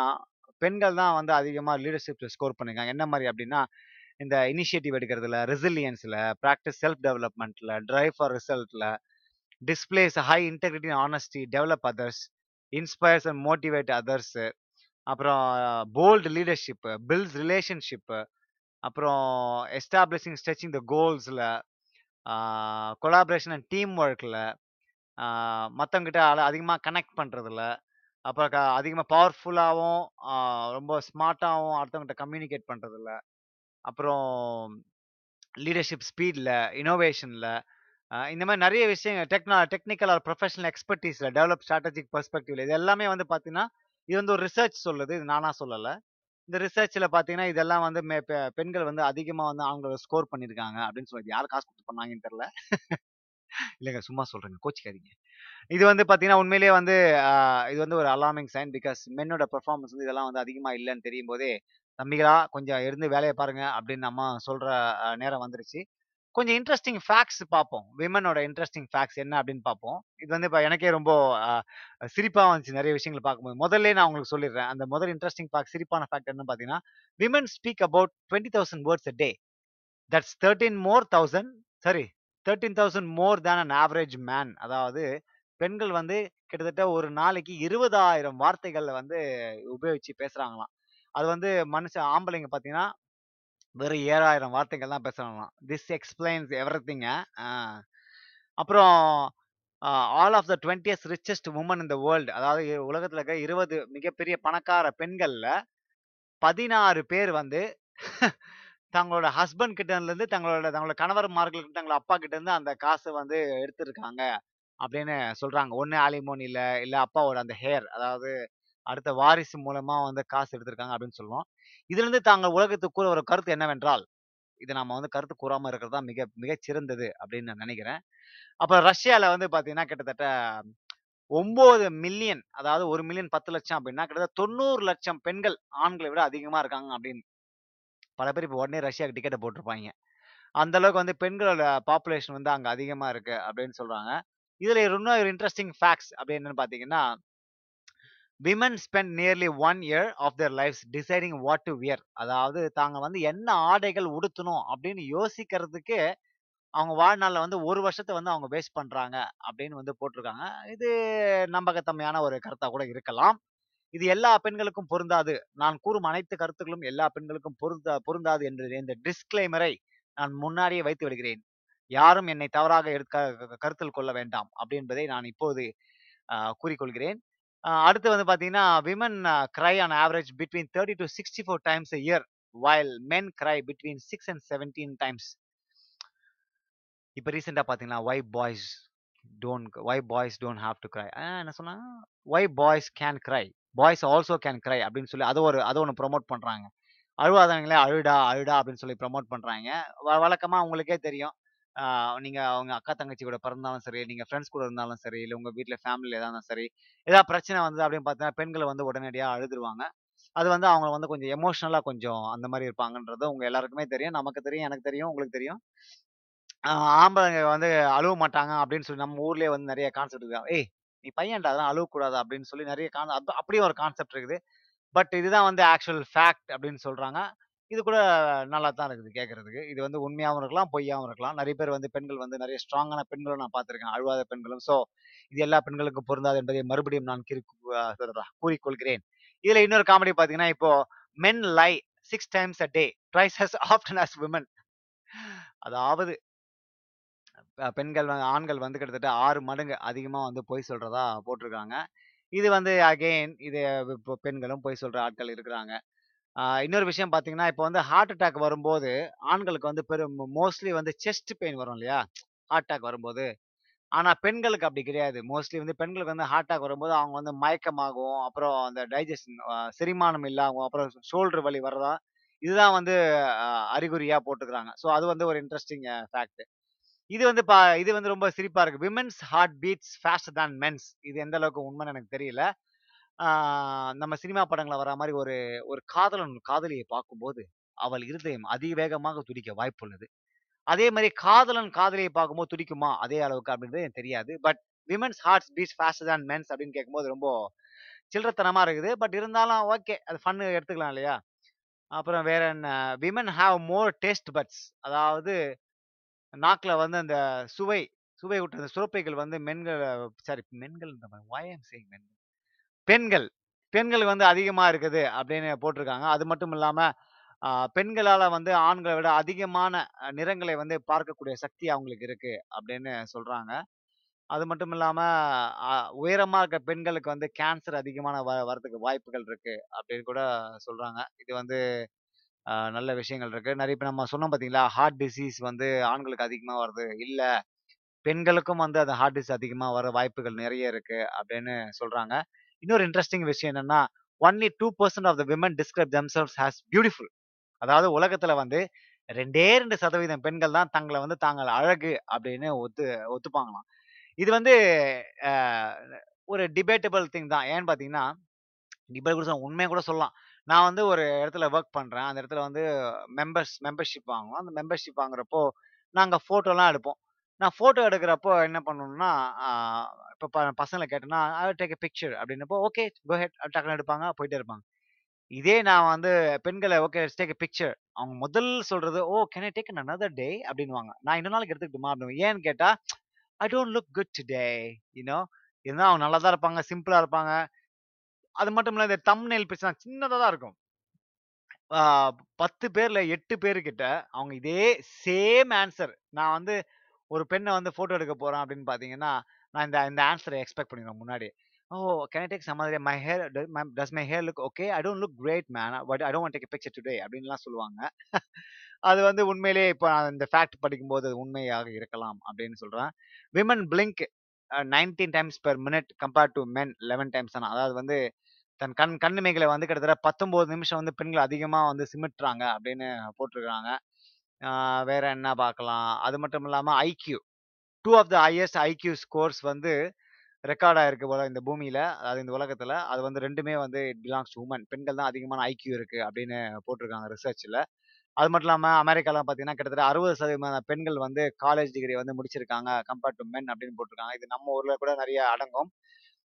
பெண்கள் தான் வந்து அதிகமாக லீடர்ஷிப் ஸ்கோர் பண்ணிருக்காங்க என்ன மாதிரி அப்படின்னா இந்த இனிஷியேட்டிவ் எடுக்கிறதுல ரெசிலியன்ஸில் practice self டெவலப்மெண்ட்டில் drive for ரிசல்ட்டில் displays high integrity honesty develop others inspires and motivate others அப்புறம் போல்டு லீடர்ஷிப் பில்ஸ் ரிலேஷன்ஷிப்பு அப்புறம் establishing stretching the கோல்ஸில் collaboration and team ஒர்க்கில் மற்றவங்கிட்ட அதிகமாக கனெக்ட் பண்ணுறதுல அப்புறம் க அதிகமாக பவர்ஃபுல்லாகவும் ரொம்ப ஸ்மார்ட்டாகவும் அடுத்தவங்ககிட்ட கம்யூனிகேட் பண்ணுறதில்ல அப்புறம் லீடர்ஷிப் ஸ்பீடில் இனோவேஷனில் இந்த மாதிரி நிறைய விஷயங்கள் டெக்னா டெக்னிக்கல் ஆர் ப்ரொஃபஷனல் எக்ஸ்பர்டீஸில் டெவலப் ஸ்ட்ராட்டஜிக் பர்ஸ்பெக்டிவ்ல இது எல்லாமே வந்து பார்த்தீங்கன்னா இது வந்து ஒரு ரிசர்ச் சொல்லுது. இது நானா சொல்லலை. இந்த ரிசர்ச்சில் பார்த்தீங்கன்னா இதெல்லாம் வந்து மே- பெ- பெண்கள் வந்து அதிகமாக வந்து அவங்கள ஸ்கோர் பண்ணியிருக்காங்க அப்படின்னு சொல்லி யார் காசு கொடுத்து பண்ணாங்கன்னு தெரில. இல்லைங்க சும்மா சொல்கிறேங்க கோச்சிக்காதீங்க. இது வந்து பார்த்தீங்கன்னா உண்மையிலேயே வந்து இது வந்து ஒரு அலார்மிங் சைன் பிகாஸ் மென்னோட பெர்ஃபார்மன்ஸ் வந்து இதெல்லாம் வந்து அதிகமாக இல்லைன்னு தெரியும் போதே தம்பிகளா கொஞ்சம் இருந்து வேலையை பாருங்க அப்படின்னு நம்ம சொல்ற நேரம் வந்துருச்சு. கொஞ்சம் இன்ட்ரெஸ்டிங் ஃபேக்ட்ஸ் பார்ப்போம். விமனோட இன்ட்ரெஸ்டிங் ஃபேக்ட்ஸ் என்ன அப்படின்னு பார்ப்போம். இது வந்து இப்போ எனக்கே ரொம்ப சிரிப்பாக வந்துச்சு நிறைய விஷயங்கள் பார்க்கும்போது. முதல்ல நான் உங்களுக்கு சொல்லிடுறேன். அந்த முதல் இன்ட்ரெஸ்டிங் ஃபேக்ட் சிரிப்பான ஃபேக்ட் என்ன பார்த்தீங்கன்னா women speak about twenty thousand words a day that's thirteen more thousand sorry thirteen thousand more than an average man அதாவது பெண்கள் வந்து கிட்டத்தட்ட ஒரு நாளைக்கு இருபதாயிரம் வார்த்தைகளை வந்து உபயோகிச்சு பேசுகிறாங்களாம் அது வந்து மனுஷன் ஆம்பளைங்க பார்த்தீங்கன்னா வெறும் ஏழாயிரம் வார்த்தைகள் தான் பேசணும் திஸ் எக்ஸ்பிளைன்ஸ் எவ்ரி திங்க அப்புறம் all of the twenties richest woman இந்த வேர்ல்டு அதாவது உலகத்தில் இருக்க இருபது மிகப்பெரிய பணக்கார பெண்களில் பதினாறு பேர் வந்து தங்களோட ஹஸ்பண்ட் கிட்டேருந்து தங்களோட தங்களோட கணவர்மார்களுக்கு தங்களோட அப்பா கிட்டேருந்து அந்த காசை வந்து எடுத்திருக்காங்க அப்படின்னு சொல்கிறாங்க ஒன்று ஆலிமோன் இல்லை இல்லை அப்பாவோட அந்த ஹேர் அதாவது அடுத்த வாரிசு மூலமா வந்து காசு எடுத்திருக்காங்க அப்படின்னு சொல்லுவோம். இதுல இருந்து தாங்கள் உலகத்துக்கு கூற ஒரு கருத்து என்னவென்றால் இது நம்ம வந்து கருத்து கூறாம இருக்கிறது தான் மிக மிக சிறந்தது அப்படின்னு நான் நினைக்கிறேன். அப்ப ரஷ்யால வந்து பாத்தீங்கன்னா கிட்டத்தட்ட ஒன்பது மில்லியன் அதாவது ஒரு மில்லியன் பத்து லட்சம் அப்படின்னா கிட்டத்தட்ட தொண்ணூறு லட்சம் பெண்கள் ஆண்களை விட அதிகமா இருக்காங்க அப்படின்னு. பல பேர் இப்போ உடனே ரஷ்யாவுக்கு டிக்கெட்டை போட்டிருப்பாங்க. அந்த அளவுக்கு வந்து பெண்களோட பாப்புலேஷன் வந்து அங்க அதிகமா இருக்கு அப்படின்னு சொல்றாங்க. இதுல இன்னும் ஒரு இன்ட்ரெஸ்டிங் ஃபேக்ட்ஸ் அப்படின்னு என்னன்னு பாத்தீங்கன்னா women spend nearly one year of their lives deciding what to wear அதாவது தாங்க வந்து என்ன ஆடைகள் உடுத்தணும் அப்படின்னு யோசிக்கிறதுக்கு அவங்க வாழ்நாளில் வந்து ஒரு வருஷத்தை வந்து அவங்க வேஸ்ட் பண்றாங்க அப்படின்னு வந்து போட்டிருக்காங்க. இது நம்பகத்தன்மையான ஒரு கருத்தா கூட இருக்கலாம். இது எல்லா பெண்களுக்கும் பொருந்தாது. நான் கூறும் அனைத்து கருத்துக்களும் எல்லா பெண்களுக்கும் பொருந்தா பொருந்தாது என்று இந்த டிஸ்க்ளைமரை நான் முன்னாடியே வைத்து விடுகிறேன். யாரும் என்னை தவறாக எடுக்க கருத்தில் கொள்ள வேண்டாம் அப்படி என்பதை நான் இப்போது ஆஹ், கூறிக்கொள்கிறேன். அடுத்து வந்து பார்த்தீங்கன்னா women cry on average between thirty to sixty four times year while men cry between six and seventeen times இப்போ ரீசெண்டாக பார்த்தீங்கன்னா why boys don't why boys don't have to cry என்ன சொன்னால் why boys can cry boys also can cry அப்படின்னு சொல்லி அதை ஒரு அதை ஒன்று ப்ரொமோட் பண்ணுறாங்க அழுவாதவங்களே அழுடா அழுடா அப்படின்னு சொல்லி ப்ரமோட் பண்ணுறாங்க வழக்கமாக உங்களுக்கே தெரியும். நீங்க அவங்க அக்கா தங்கச்சி கூட பிறந்தாலும் சரி நீங்க ஃப்ரெண்ட்ஸ் கூட இருந்தாலும் சரி இல்லை உங்க வீட்டில் ஃபேமிலியில் இருந்தாலும் சரி ஏதாவது பிரச்சனை வந்து அப்படின்னு பார்த்தீங்கன்னா பெண்கள் வந்து உடனடியாக அழுதுருவாங்க. அது வந்து அவங்க வந்து கொஞ்சம் எமோஷ்னலாக கொஞ்சம் அந்த மாதிரி இருப்பாங்கன்றது உங்க எல்லாருக்குமே தெரியும். நமக்கு தெரியும் எனக்கு தெரியும் உங்களுக்கு தெரியும். ஆம்பளைங்க வந்து அழுவ மாட்டாங்க அப்படின்னு சொல்லி நம்ம ஊர்லயே வந்து நிறைய கான்செப்ட் இருக்கு. ஏய் நீ பையன்டா அதெல்லாம் அழுவக்கூடாது அப்படின்னு சொல்லி நிறைய கான் அப்படியே ஒரு கான்செப்ட் இருக்குது. பட் இதுதான் வந்து ஆக்சுவல் ஃபேக்ட் அப்படின்னு சொல்றாங்க. இது கூட நல்லா தான் இருக்குது கேட்கறதுக்கு. இது வந்து உண்மையாகவும் இருக்கலாம் பொய்யாகவும் இருக்கலாம். நிறைய பேர் வந்து பெண்கள் வந்து நிறைய ஸ்ட்ராங்கான பெண்களும் நான் பார்த்துருக்கேன் அழுவாத பெண்களும். ஸோ இது எல்லா பெண்களுக்கும் பொருந்தாது என்பதை மறுபடியும் நான் கிறு- கூறிக்கொள்கிறேன். இதுல இன்னொரு காமெடி பார்த்தீங்கன்னா இப்போ men lie six times a day tries as often as women அதாவது பெண்கள் வந்து ஆண்கள் வந்து கிட்டத்தட்ட ஆறு மடங்கு அதிகமாக வந்து பொய் சொல்றதா போட்டிருக்காங்க. இது வந்து அகைன் இது இப்போ பெண்களும் பொய் சொல்ற ஆட்கள் இருக்கிறாங்க. இன்னொரு விஷயம் பார்த்தீங்கன்னா இப்போ வந்து ஹார்ட் அட்டாக் வரும்போது ஆண்களுக்கு வந்து பெரும் மோஸ்ட்லி வந்து செஸ்ட் பெயின் வரும் இல்லையா? ஹார்ட் அட்டாக் வரும்போது. ஆனால் பெண்களுக்கு அப்படி கிடையாது. மோஸ்ட்லி வந்து பெண்களுக்கு வந்து ஹார்ட் அட்டாக் வரும்போது அவங்க வந்து மயக்கமாகும் அப்புறம் அந்த டைஜஷன் செரிமானம் இல்லாகும் அப்புறம் ஷோல்டர் வலி வரதா இதுதான் வந்து அறிகுறியாக போட்டுக்கிறாங்க. ஸோ அது வந்து ஒரு இன்ட்ரெஸ்டிங் ஃபேக்ட் இது வந்து பா இது வந்து ரொம்ப சிரிப்பாக இருக்குது women's heart beats faster than men's இது எந்த அளவுக்கு உண்மைன்னு எனக்கு தெரியல. நம்ம சினிமா படங்களை வர மாதிரி ஒரு ஒரு காதலன் காதலியை பார்க்கும்போது அவள் இருதயம் அதிவேகமாக துடிக்க வாய்ப்புள்ளது. அதே மாதிரி காதலன் காதலியை பார்க்கும்போது துடிக்குமா? அதே அளவுக்கு அப்படின்றது எனக்கு தெரியாது. But women's hearts beats faster than men's அப்படின்னு கேட்கும்போது ரொம்ப சில்லறத்தனமா இருக்குது. பட் இருந்தாலும் ஓகே அது ஃபன்னு எடுத்துக்கலாம் இல்லையா? அப்புறம் வேற என்ன? Women have more taste buds. அதாவது நாக்குல வந்து அந்த சுவை சுவை விட்டு அந்த சுரப்பைகள் வந்து மென்கள் சாரி மென்கள் வாயம் செய்யும் மென்கள். பெண்கள் பெண்கள் வந்து அதிகமாக இருக்குது அப்படின்னு போட்டிருக்காங்க. அது மட்டும் இல்லாமல் பெண்களால் வந்து ஆண்களை விட அதிகமான நிறங்களை வந்து பார்க்கக்கூடிய சக்தி அவங்களுக்கு இருக்கு அப்படின்னு சொல்கிறாங்க அது மட்டும் இல்லாமல் உயரமாக இருக்க பெண்களுக்கு வந்து கேன்சர் அதிகமான வ வரதுக்கு வாய்ப்புகள் இருக்கு அப்படின்னு கூட சொல்கிறாங்க இது வந்து நல்ல விஷயங்கள் இருக்கு. நிறைய இப்போ நம்ம சொன்னோம் பார்த்தீங்களா ஹார்ட் டிசீஸ் வந்து ஆண்களுக்கு அதிகமாக வருது. இல்லை பெண்களுக்கும் வந்து அந்த ஹார்ட் டிசீஸ் அதிகமாக வர வாய்ப்புகள் நிறைய இருக்கு அப்படின்னு சொல்கிறாங்க இன்னொரு இன்ட்ரெஸ்டிங் விஷயம் என்னன்னா only two percent of the women describe themselves as beautiful அதாவது உலகத்துல வந்து ரெண்டே ரெண்டு சதவீதம் பெண்கள் தான் தங்களை வந்து தாங்கள் அழகு அப்படின்னு ஒத்து ஒத்துப்பாங்களாம். இது வந்து ஒரு டிபேட்டபிள் திங் தான். ஏன்னு பார்த்தீங்கன்னா டிபேட் கூட உண்மையை கூட சொல்லலாம். நான் வந்து ஒரு இடத்துல ஒர்க் பண்ணுறேன் அந்த இடத்துல வந்து மெம்பர்ஸ் மெம்பர்ஷிப் வாங்குவோம் அந்த மெம்பர்ஷிப் வாங்குறப்போ நாங்கள் ஃபோட்டோலாம் எடுப்போம். நான் ஃபோட்டோ எடுக்கிறப்போ என்ன பண்ணணும்னா இப்போ ப- பசங்களை கேட்டேன்னா ஐ டேக் எ பிக்சர் அப்படின்னப்போ ஓகே கோ ஹெட் டக்குன்னு எடுப்பாங்க போயிட்டே இருப்பாங்க இதே நான் வந்து பெண்களை ஓகே டேக் எ பிக்சர். அவங்க முதல் சொல்றது, "ஓ can I take an another day?" அப்படின்னுவாங்க. நான் இன்னொரு நாளைக்கு எடுத்துக்கிட்டு மாறணும் ஏன்னு கேட்டா, "I don't look good today." You know இருந்தால் அவங்க நல்லா தான் இருப்பாங்க, சிம்பிளாக இருப்பாங்க. அது மட்டும் இல்லை இந்த தம்நெல் பிரச்சனை சின்னதாக தான் இருக்கும். பத்து பேரில் எட்டு பேர்கிட்ட அவங்க இதே சேம் ஆன்சர். நான் வந்து ஒரு பெண்ணை வந்து ஃபோட்டோ எடுக்க போகிறான் அப்படின்னு பார்த்தீங்கன்னா, நான் இந்த இந்த ஆன்சரை எக்ஸ்பெக்ட் பண்ணிடுவேன் முன்னாடி "ஓ can take some other my hair does my hair look okay? I don't look great man. But I don't take picture today" அப்படின்லாம் சொல்லுவாங்க. அது வந்து உண்மையிலேயே இப்ப இந்த ஃபேக்ட் படிக்கும்போது அது உண்மையாக இருக்கலாம் அப்படின்னு சொல்கிறேன் women blink nineteen times per minute compared to men 11 times தான. அதாவது வந்து தன் கண் கண்ணுமைகளை வந்து கிட்டத்தட்ட 19 நிமிஷம் வந்து பெண்கள் அதிகமாக வந்து சிமிட்டுறாங்க அப்படின்னு போட்டிருக்கிறாங்க வேற என்ன பார்க்கலாம்? அது மட்டும் இல்லாமல் IQ. Two of the highest IQ scores வந்து ரெக்கார்ட் ஆயிருக்கு போல இந்த பூமியில. அதாவது இந்த உலகத்துல. அது வந்து ரெண்டுமே வந்து இட் பிலாங்ஸ் உமன் பெண்கள் தான் அதிகமான ஐக்யூ இருக்கு அப்படின்னு போட்டிருக்காங்க ரிசர்ச்ல. அது மட்டும் இல்லாமல் அமெரிக்காலாம் பார்த்தீங்கன்னா, கிட்டத்தட்ட 60% பெண்கள் வந்து காலேஜ் டிகிரி வந்து முடிச்சிருக்காங்க கம்பேர்ட் டு மென் அப்படின்னு போட்டிருக்காங்க. இது நம்ம ஊரில் கூட நிறைய அடங்கும்.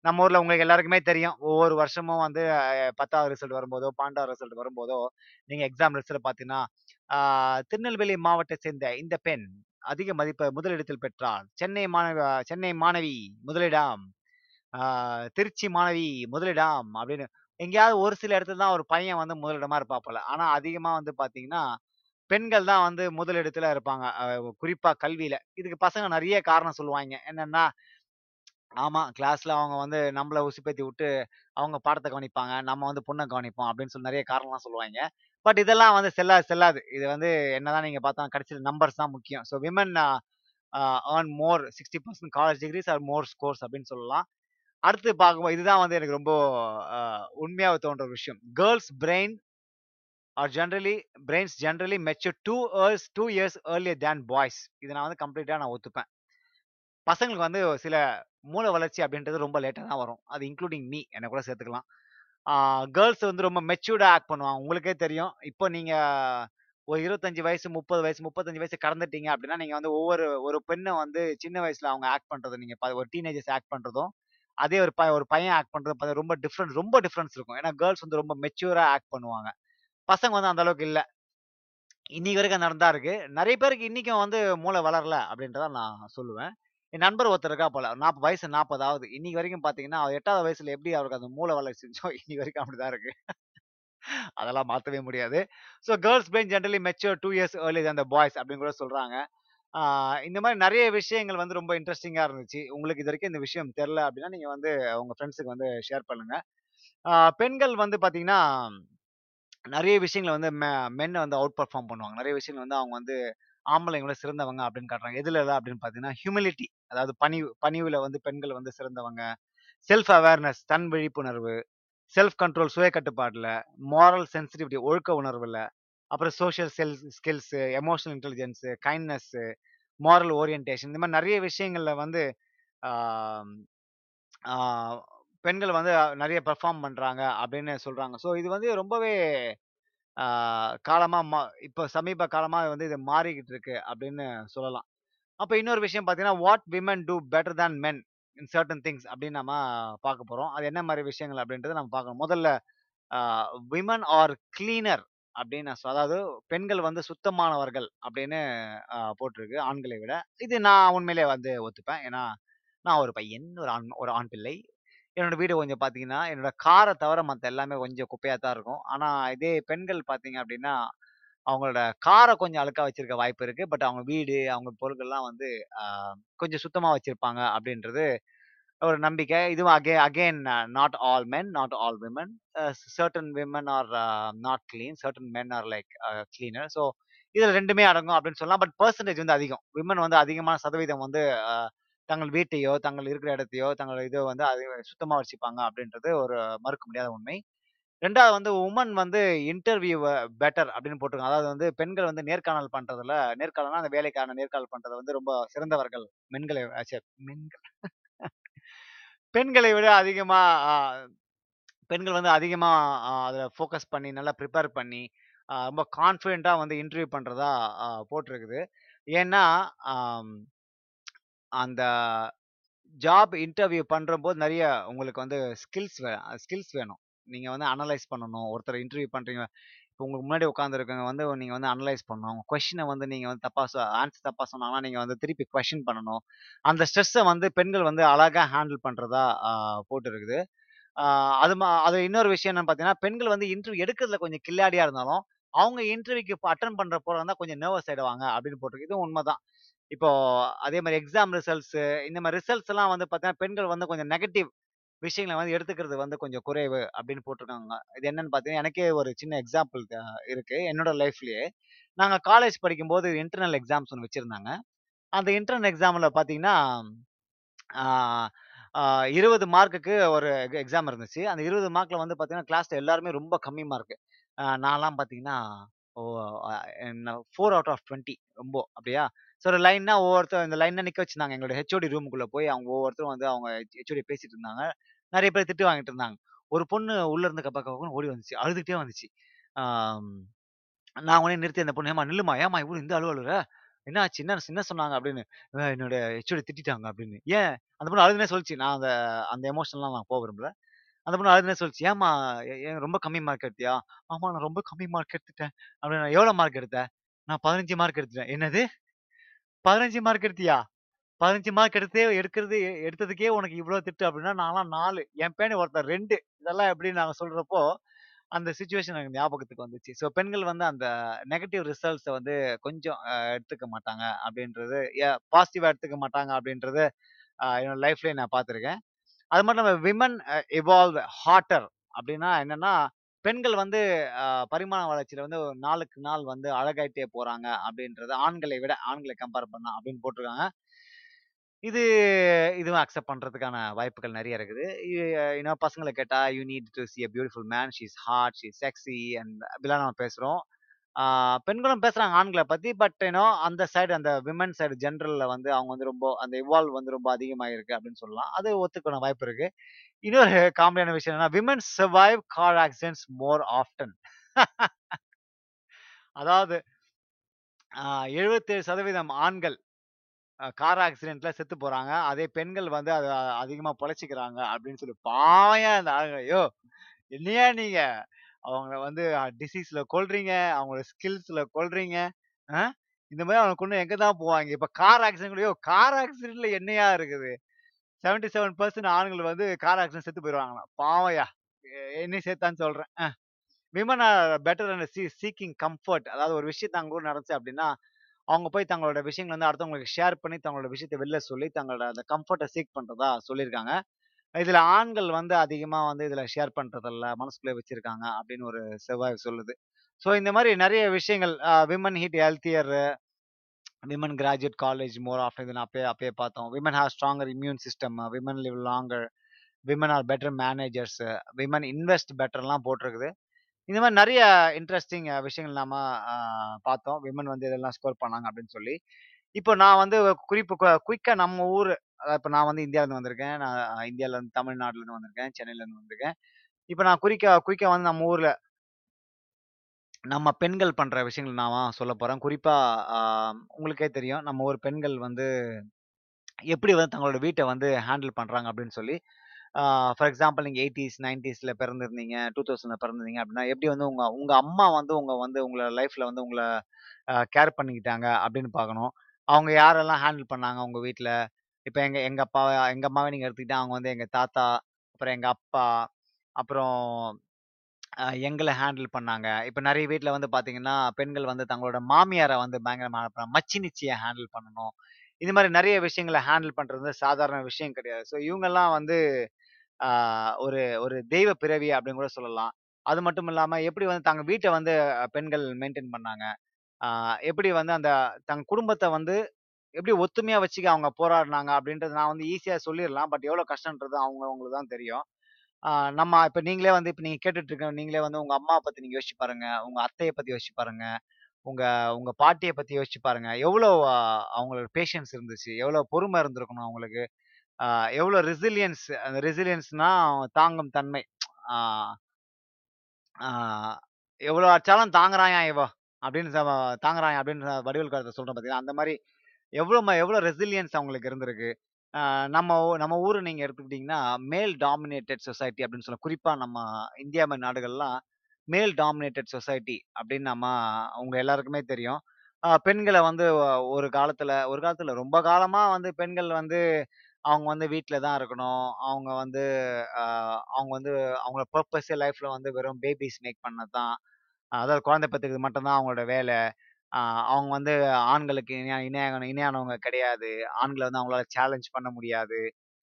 நம்ம ஊர்ல உங்களுக்கு எல்லாருக்குமே தெரியும். ஒவ்வொரு வருஷமும் வந்து பத்தாவது ரிசல்ட் வரும்போதோ, 12வது ரிசல்ட் வரும்போதோ, நீங்க எக்ஸாம் ரிசல்ட் பாத்தீங்கன்னா திருநெல்வேலி மாவட்டத்தை சேர்ந்த இந்த பெண் அதிக மதிப்பை முதலிடத்தில் பெற்றார். சென்னை மாணவ சென்னை மாணவி முதலிடம். திருச்சி மாணவி முதலிடம் அப்படின்னு எங்கேயாவது ஒரு சில இடத்துல தான் ஒரு பையன் வந்து முதலிடமா இருப்பாப்புல. ஆனா அதிகமா வந்து பாத்தீங்கன்னா பெண்கள் தான் வந்து முதலிடத்துல இருப்பாங்க. குறிப்பா கல்வியில. இதுக்கு பசங்க நிறைய காரணம் சொல்லுவாங்க என்னன்னா, ஆமா கிளாஸ்ல அவங்க வந்து நம்மள உசுப்பேத்தி விட்டு, அவங்க பாடத்தை கவனிப்பாங்க. நம்ம வந்து பொண்ணை கவனிப்போம் அப்படின்னு சொல்லி நிறைய காரணம்லாம் சொல்லுவாங்க பட் இதெல்லாம் வந்து செல்லா செல்லாது. இது வந்து என்னதான் நீங்க பார்த்தா கிடைச்சது நம்பர்ஸ் தான் முக்கியம். So women earn more 60% college degrees or more scores அப்படின்னு சொல்லலாம். அடுத்து பார்க்கும்போது இதுதான் வந்து எனக்கு ரொம்ப உண்மையாக தோன்ற விஷயம். Girls brain are generally brains generally mature two years two years earlier than boys. இதை நான் வந்து கம்ப்ளீட்டாக நான் ஒத்துப்பேன். பசங்களுக்கு வந்து சில மூளை வளர்ச்சி அப்படின்றது ரொம்ப லேட்டாக தான் வரும். அது இன்க்ளூடிங் மீ என்ன கூட சேர்த்துக்கலாம். கேர்ள்ஸ் வந்து ரொம்ப மெச்சூர்டாக ஆக்ட் பண்ணுவாங்க. உங்களுக்கே தெரியும். இப்போ நீங்கள் ஒரு 25 வயசு, 30 வயசு, 35 வயசு கடந்துட்டீங்க அப்படின்னா, நீங்கள் வந்து ஒவ்வொரு ஒரு பெண்ணை வந்து சின்ன வயசில் அவங்க ஆக்ட் பண்ணுறது நீங்கள் ஒரு டீனேஜர்ஸ் ஆக்ட் பண்ணுறதும் அதே ஒரு ப ஒரு பையன் ஆக்ட் பண்ணுறது ரொம்ப டிஃப்ரெண்ட் ரொம்ப டிஃப்ரென்ஸ் இருக்கும். ஏன்னா கேர்ள்ஸ் வந்து ரொம்ப மெச்சூராக ஆக்ட் பண்ணுவாங்க. பசங்க வந்து அந்த அளவுக்கு இல்ல. இன்னைக்கு வரைக்கும் அது நடந்தா இருக்கு. நிறைய பேருக்கு இன்னைக்கும் வந்து மூளை வளரல அப்படின்றத நான் சொல்லுவேன். என் நண்பர் ஒருத்தர் இருக்கா போல. நாற்பது வயசு நாற்பதாவது இன்னைக்கு வரைக்கும் பார்த்தீங்கன்னா, எட்டாவது வயசுல எப்படி அவருக்கு அந்த மூளை வளர்ச்சி இருந்துச்சோ, இன்னைக்கு வரைக்கும் அப்படிதான் இருக்கு. அதெல்லாம் மாற்றவே முடியாது. So girls brain generally mature two years early அந்த பாய்ஸ் அப்படின்னு கூட சொல்கிறாங்க இந்த மாதிரி நிறைய விஷயங்கள் வந்து ரொம்ப இன்ட்ரெஸ்டிங்காக இருந்துச்சு. உங்களுக்கு இது வரைக்கும் இந்த விஷயம் தெரில அப்படின்னா, நீங்கள் வந்து உங்கள் ஃப்ரெண்ட்ஸுக்கு வந்து ஷேர் பண்ணுங்கள் பெண்கள் வந்து பார்த்தீங்கன்னா, நிறைய விஷயங்கள வந்து மெ மென் வந்து அவுட் பர்ஃபார்ம் பண்ணுவாங்க. நிறைய விஷயங்கள் வந்து அவங்க வந்து ஆம்பளைங்களை சிறந்தவங்க அப்படின்னு காட்டுறாங்க. எதுலலாம் அப்படின்னு பார்த்தீங்கன்னா, ஹியூமிலிட்டி அதாவது பணிவு பணிவுல வந்து பெண்கள் வந்து சிறந்தவங்க. செல்ஃப் அவேர்னஸ் தன் விழிப்புணர்வு. செல்ஃப் கண்ட்ரோல் சுய கட்டுப்பாடுல, மாரல் சென்சிட்டிவிட்டி ஒழுக்க உணர்வுல, அப்புறம் சோஷியல் செல் skills emotional intelligence kindness moral orientation இந்த மாதிரி நிறைய விஷயங்களில் வந்து பெண்கள் வந்து நிறைய பெர்ஃபார்ம் பண்ணுறாங்க அப்படின்னு சொல்கிறாங்க ஸோ இது வந்து ரொம்பவே காலமாக மா இப்போ சமீப காலமாக வந்து இது மாறிக்கிட்டு இருக்கு அப்படின்னு சொல்லலாம். அப்போ இன்னொரு விஷயம் பார்த்தீங்கன்னா, what women do better than men in certain things அப்படின்னு நம்ம பார்க்க போகிறோம் அது என்ன மாதிரி விஷயங்கள் அப்படின்றத நம்ம பார்க்கணும். முதல்ல விமன் ஆர் கிளீனர் அப்படின்னு நான் அதாவது பெண்கள் வந்து சுத்தமானவர்கள் அப்படின்னு போட்டிருக்கு ஆண்களை விட. இது நான் உண்மையிலேயே வந்து ஒத்துப்பேன். ஏன்னா, நான் ஒரு பையன், ஒரு ஆண் ஒரு ஆண் பிள்ளை. என்னோட வீடு கொஞ்சம் பார்த்தீங்கன்னா, என்னோட கார தவிர மத்த எல்லாமே கொஞ்சம் குப்பையா தான் இருக்கும். ஆனா, இதே பெண்கள் பார்த்தீங்க அப்படின்னா, அவங்களோட கார கொஞ்சம் அழுக்கா வச்சிருக்க வாய்ப்பு இருக்கு. பட் அவங்க வீடு, அவங்க பொருட்கள்லாம் வந்து கொஞ்சம் சுத்தமா வச்சிருப்பாங்க அப்படின்றது ஒரு நம்பிக்கை. இதுவும் அகெ again not all men, not all women. A certain women are not clean. Certain men are like a cleaner. So இதுல 2மே அடங்கும் அப்படின்னு சொல்லலாம். பட் பர்சன்டேஜ் வந்து அதிகம். விமன் வந்து அதிகமான சதவீதம் வந்து அ தங்கள் வீட்டையோ, தங்கள் இருக்கிற இடத்தையோ, தங்கள் இதோ வந்து அது சுத்தமாக வச்சுப்பாங்க அப்படின்றது ஒரு மறுக்க முடியாத உண்மை. ரெண்டாவது வந்து உமன் வந்து இன்டர்வியூ பெட்டர் அப்படின்னு போட்டிருக்காங்க. அதாவது வந்து பெண்கள் வந்து நேர்காணல் பண்றதுல நேர்காணல்னா அந்த வேலைக்கான நேர்காணல் பண்றது வந்து ரொம்ப சிறந்தவர்கள். மென்களை அ மென்கள் பெண்களை விட அதிகமா பெண்கள் வந்து அதிகமா அதில் ஃபோக்கஸ் பண்ணி, நல்லா ப்ரிப்பேர் பண்ணி, ரொம்ப கான்ஃபிடென்ட்டாக வந்து இன்டர்வியூ பண்ணுறதா போட்டிருக்குது. ஏன்னா, அந்த ஜாப் இன்டர்வியூ பண்ணுறம்போது நிறைய உங்களுக்கு வந்து ஸ்கில்ஸ் வே ஸ்கில்ஸ் வேணும். நீங்கள் வந்து அனலைஸ் பண்ணணும். ஒருத்தர் இன்டர்வியூ பண்ணுறீங்க இப்போ உங்களுக்கு முன்னாடி உட்காந்துருக்கவங்க வந்து நீங்கள் வந்து அனலைஸ் பண்ணணும். அவங்க கொஷினை வந்து நீங்கள் வந்து தப்பாக சொ ஆன்சர் தப்பாக சொன்னாங்கன்னா, நீங்கள் வந்து திருப்பி கொஷின் பண்ணணும். அந்த ஸ்ட்ரெஸ்ஸை வந்து பெண்கள் வந்து அழகாக ஹேண்டில் பண்ணுறதா போட்டுருக்குது அது மா அது இன்னொரு விஷயம் என்னன்னு பார்த்தீங்கன்னா, பெண்கள் வந்து இன்டர்வியூ எடுக்கிறதுல கொஞ்சம் கில்லாடியாக இருந்தாலும், அவங்க இன்டர்வியூக்கு அட்டன் பண்ணுற போல கொஞ்சம் நர்வஸ் ஆயிடுவாங்க அப்படின்னு போட்டிருக்கு. இதுவும் உண்மதான். இப்போ அதே மாதிரி எக்ஸாம் ரிசல்ட்ஸு இந்த மாதிரி ரிசல்ட்ஸ் எல்லாம் வந்து பார்த்தீங்கன்னா, பெண்கள் வந்து கொஞ்சம் நெகட்டிவ் விஷயங்களை வந்து எடுத்துக்கிறது வந்து கொஞ்சம் குறைவு அப்படின்னு போட்டிருக்காங்க. இது என்னன்னு பார்த்தீங்கன்னா, எனக்கே ஒரு சின்ன எக்ஸாம்பிள் இருக்கு. என்னோட லைஃப்லயே. நாங்கள் காலேஜ் படிக்கும்போது இன்டர்னல் எக்ஸாம்ஸ் ஒன்று வச்சுருந்தாங்க அந்த இன்டர்னல் எக்ஸாமில் பார்த்தீங்கன்னா, இருபது மார்க்குக்கு ஒரு எக்ஸாம் இருந்துச்சு. அந்த இருபது மார்க்கில் வந்து பார்த்தீங்கன்னா, கிளாஸில் எல்லாருமே ரொம்ப கம்மி மார்க்கு நான்லாம் பார்த்தீங்கன்னா, ஓ என்ன ஃபோர் அவுட் ஆஃப் 20 ரொம்ப அப்படியா? ஸோ ஒரு லைன்னா ஒவ்வொருத்தர் இந்த லைன்ல நிக்க வச்சிருந்தாங்க. எங்களோட ஹெச்ஓடி ரூமுக்குள்ள போய் அவங்க ஒவ்வொருத்தரும் வந்து அவங்க ஹெச்ஓடி பேசிட்டு இருந்தாங்க. நிறைய பேர் திட்டு வாங்கிட்டு இருந்தாங்க. ஒரு பொண்ணு உள்ள இருந்த கப்பா கபன்னு ஓடி வந்துச்சு. அழுதுகிட்டே வந்துச்சு. நான் உடனே நிறுத்தி அந்த பொண்ணு, "ஏம்மா நில்லுமா ஏம்மா இவ்வளோ இந்த அழுவ என்ன ஆச்சு? என்ன என்ன சொன்னாங்க?" அப்படின்னு. என்னோட ஹெச்ஓடி திட்டிட்டாங்க" அப்படின்னு. "ஏன்?" அந்த பொண்ணு அழுதுனே சொல்லிச்சு நான் அந்த அந்த எமோஷன்லாம் நான் போக விரும்பல. அந்த பொண்ணு அழுதுனே சொல்லிச்சு "ஏம்மா ஏ ஏன் ரொம்ப கம்மி மார்க் எடுத்தியா?" "ஆமா நான் ரொம்ப கம்மி மார்க் எடுத்துட்டேன்." நான் "எவ்வளோ மார்க் எடுத்தேன் "நான் 15 மார்க் எடுத்துட்டேன்." "என்னது? 15 மார்க் எடுத்தியா? 15 மார்க் எடுத்தே எடுக்கிறது எடுத்ததுக்கே உனக்கு இவ்வளோ திட்டு அப்படின்னா, நான்லாம் நாலு என் பேணி ஒருத்தன் 2 இதெல்லாம் எப்படின்னு நாங்க சொல்றப்போ, அந்த சுச்சுவேஷன் எனக்கு ஞாபகத்துக்கு வந்துச்சு. ஸோ பெண்கள் வந்து அந்த நெகட்டிவ் ரிசல்ட்ஸை வந்து கொஞ்சம் எடுத்துக்க மாட்டாங்க அப்படின்றது, பாசிட்டிவாக எடுத்துக்க மாட்டாங்க அப்படின்றது என்னோட லைஃப்லேயே நான் பார்த்துருக்கேன். அது மட்டும் நம்ம விமன் இவால்வ் எவால்வ் அப்படின்னா என்னன்னா, பெண்கள் வந்து பரிமாண வளர்ச்சியில வந்து நாளுக்கு நாள் வந்து அழகாயிட்டே போறாங்க அப்படின்றது ஆண்களை விட ஆண்களை கம்பேர் பண்ணா அப்படின்னு போட்டிருக்காங்க. இது இதுவும் அக்செப்ட் பண்றதுக்கான வாய்ப்புகள் நிறைய இருக்குது. இன்னும் பசங்களை கேட்டா, "you need to see a beautiful man. She's hot she sexy" and அப்படிலாம் நம்ம பேசுறோம். பெண்களும் பேசுறாங்க ஆண்களை பத்தி. பட் யூ அந்த சைடு அந்த விமன் சைடு ஜென்ரலில் வந்து அவங்க வந்து ரொம்ப அந்த இவால்வ் வந்து ரொம்ப அதிகமாயிருக்கு அப்படின்னு சொல்லலாம். அது ஒத்துக்கணும் வாய்ப்பு இருக்கு. இன்னொரு காமெடியான விஷயம் என்னன்னா, women survive car accidents more often. அதாவது எழுபத்தேழு சதவீதம் ஆண்கள் கார் ஆக்சிடென்ட்ல செத்து போறாங்க. அதே பெண்கள் வந்து அதை அதிகமா பொழைச்சிக்கிறாங்க அப்படின்னு சொல்லி பாவையா அந்த ஆளுங்க. யோவ்! என்னய்யா நீங்க? அவங்கள வந்து டிசீஸ்ல கொள்றீங்க அவங்களோட ஸ்கில்ஸ்ல கொள்றீங்க இந்த மாதிரி அவனுக்கு கொன்னு எங்க தான் போவாங்க இப்ப கார் ஆக்சிடென்ட் கார் ஆக்சிடென்ட்ல என்னையா இருக்குது? 77% ஆண்கள் வந்து கார் ஆக்சிடென்ட் செத்து போயிடுவாங்களாம் பாவையா என்னையும் சேர்த்தான்னு சொல்றேன். Women are better and sea seeking comfort. அதாவது ஒரு விஷயத்தை அங்கே கூட நடந்துச்சு அப்படின்னா, அவங்க போய் தங்களோட விஷயங்களை வந்து அடுத்தவங்களுக்கு ஷேர் பண்ணி, தங்களோட விஷயத்தை வெளில சொல்லி, தங்களோட அந்த கம்ஃபர்ட்டை சீக் பண்ணுறதா சொல்லியிருக்காங்க. இதில் ஆண்கள் வந்து அதிகமாக வந்து இதில் ஷேர் பண்ணுறதில்ல மனசுக்குள்ளே வச்சுருக்காங்க அப்படின்னு ஒரு செவ்வாய் சொல்லுது. ஸோ இந்த மாதிரி நிறைய விஷயங்கள் women eat healthier women graduate college more after இது அப்பயே அப்பயே பார்த்தோம். Women have stronger immune system. Women live longer. Women are better managers. Women invest பெட்டர்லாம் போட்டிருக்குது. இந்த மாதிரி நிறைய இன்ட்ரெஸ்டிங் விஷயங்கள் நாம பார்த்தோம். விமன் வந்து இதெல்லாம் ஸ்கோர் பண்ணாங்க அப்படின்னு சொல்லி. இப்போ நான் வந்து குறிப்பு குயிக்காக நம்ம ஊர் அதாவது நான் வந்து இந்தியாவிலேருந்து வந்திருக்கேன். நான் இந்தியாவிலேருந்து தமிழ்நாட்டிலேருந்து வந்திருக்கேன். சென்னையிலேருந்து வந்திருக்கேன். இப்போ நான் குறிக்க குயிக்காக வந்து நம்ம ஊரில் நம்ம பெண்கள் பண்ணுற விஷயங்கள் நான் சொல்ல போகிறேன் குறிப்பாக உங்களுக்கே தெரியும். நம்ம ஊர் பெண்கள் வந்து எப்படி வந்து தங்களோட வீட்டை வந்து ஹேண்டில் பண்ணுறாங்க அப்படின்னு சொல்லி. ஃபார் எக்ஸாம்பிள் நீங்கள் எயிட்டிஸ் நைன்டிஸில் பிறந்திருந்தீங்க, 2000ல பிறந்திருந்தீங்க அப்படின்னா, எப்படி வந்து உங்கள் உங்கள் அம்மா வந்து உங்கள் வந்து உங்களை லைஃப்பில் வந்து உங்களை கேர் பண்ணிக்கிட்டாங்க அப்படின்னு பார்க்கணும். அவங்க யாரெல்லாம் ஹேண்டில் பண்ணாங்க உங்க வீட்ல. இப்ப எங்க எங்க அப்பா எங்க அம்மாவ நீங்க எடுத்துக்கிட்டா, அவங்க வந்து எங்க தாத்தா, அப்புறம் எங்க அப்பா, அப்புறம் அ எங்கள ஹேண்டில் பண்ணாங்க. இப்ப நெறைய வீட்ல வந்து பார்த்தீங்கன்னா, பெண்கள் வந்து தங்களோட மாமியார வந்து பயங்கரமா மச்சினிச்சிய ஹேண்டில் பண்ணணும். இது மாரி நெறைய விஷயங்கள ஹேண்டில் பண்றது வந்து சாதாரண விஷயம் கிடையாது. ஸோ இவங்கலாம் வந்து ஆ ஒரு ஒரு தெய்வ பிறவி அப்படின்னு கூட சொல்லலாம். அது மட்டும் இல்லாம எப்படி வந்து தங்க வீட்ட வந்து பெண்கள் மெயின்டெயின் பண்ணாங்க. எப்படி வந்து அந்த தங்க குடும்பத்தை வந்து எப்படி ஒத்துமையா வச்சுக்க அவங்க போராடினாங்க அப்படின்றது நான் வந்து ஈஸியா சொல்லிடலாம் பட் எவ்வளோ கஷ்டன்றது அவங்க அவங்களுக்கு தான் தெரியும். நம்ம இப்ப நீங்களே வந்து இப்ப நீங்க கேட்டுட்டு இருக்க நீங்களே வந்து உங்க அம்மா பத்தி நீங்க யோசிச்சு பாருங்க. உங்க அத்தையை பத்தி யோசிச்சு பாருங்க. உங்க உங்க பாட்டியை பத்தி யோசிச்சு பாருங்க. எவ்வளோ அ அவங்களுக்கு பேஷன்ஸ் இருந்துச்சு. எவ்வளோ பொறுமை இருந்திருக்கணும் அவங்களுக்கு. ஆஹ் எவ்வளோ ரெசிலியன்ஸ் அந்த ரெசிலியன்ஸ்னா தாங்கும் தன்மை. ஆஹ் ஆ எவ்வளோ அடிச்சாலும் தாங்குறான்யா இவன் அப்படின்னு தாங்குறாங்க அப்படின்னு வடிவல் காலத்துல சொல்கிறோம் பார்த்தீங்கன்னா அந்த மாதிரி எவ்வளோ ம எவ்வளோ ரெசிலியன்ஸ் அவங்களுக்கு இருந்திருக்கு. நம்ம ஊ நம்ம ஊர் நீங்கள் எடுத்துக்கிட்டிங்கன்னா மேல் டாமினேட்டட் சொசைட்டி அப்படின்னு சொல்ல குறிப்பாக நம்ம இந்தியா மாதிரி நாடுகள்லாம், மேல் டாமினேட்டட் சொசைட்டி அப்படின்னு நம்ம அவங்க எல்லாருக்குமே தெரியும். பெண்களை வந்து ஒரு காலத்தில் ஒரு காலத்தில் ரொம்ப காலமாக வந்து பெண்கள் வந்து அவங்க வந்து வீட்டில் தான் இருக்கணும். அவங்க வந்து அவங்க வந்து அவங்க பர்பஸே லைஃப்பில் வந்து வெறும் பேபிஸ் மேக் பண்ணது தான். அதாவது குழந்தை பெத்துக்கிறது மட்டும்தான் அவங்களோட வேலை அவங்க வந்து ஆண்களுக்கு இணையா இணையான இணையானவங்க கிடையாது. ஆண்கள வந்து அவங்களால சேலஞ்ச் பண்ண முடியாது.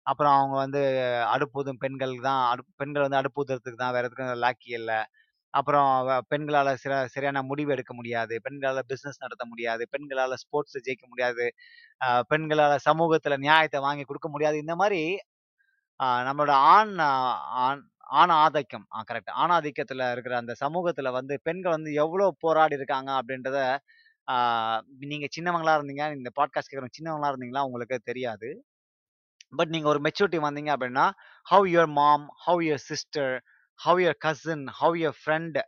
அப்புறம் அவங்க வந்து அடுப்பூதும் பெண்கள் தான் அடுப் பெண்கள் வந்து அடுப்பூதுறதுக்கு தான் வேற எதுக்கும் லாக்கி இல்ல. அப்புறம் வ பெண்களால சில சரியான முடிவு எடுக்க முடியாது. பெண்களால பிசினஸ் நடத்த முடியாது. பெண்களால ஸ்போர்ட்ஸ்ல ஜெயிக்க முடியாது. அ பெண்களால சமூகத்துல நியாயத்த வாங்கி குடுக்க முடியாது. இந்த மாரி அ நம்மளோட ஆண் ஆண் ஆண் ஆதிக்கம் ஆ கரெக்ட். ஆணாதிக்கத்துல இருக்கிற அந்த சமூகத்துல வந்து பெண்கள் வந்து எவ்வளவு போராடி இருக்காங்க அப்படின்றத, ஆ நீங்க சின்னவங்களா இருந்தீங்க, இந்த பாட்காஸ்ட் கேட்குற சின்னவங்களா இருந்தீங்களா உங்களுக்கு தெரியாது. பட் நீங்க ஒரு மெச்சூரிட்டி வந்தீங்க அப்படின்னா, how your mom, how your sister, how your cousin, how your friend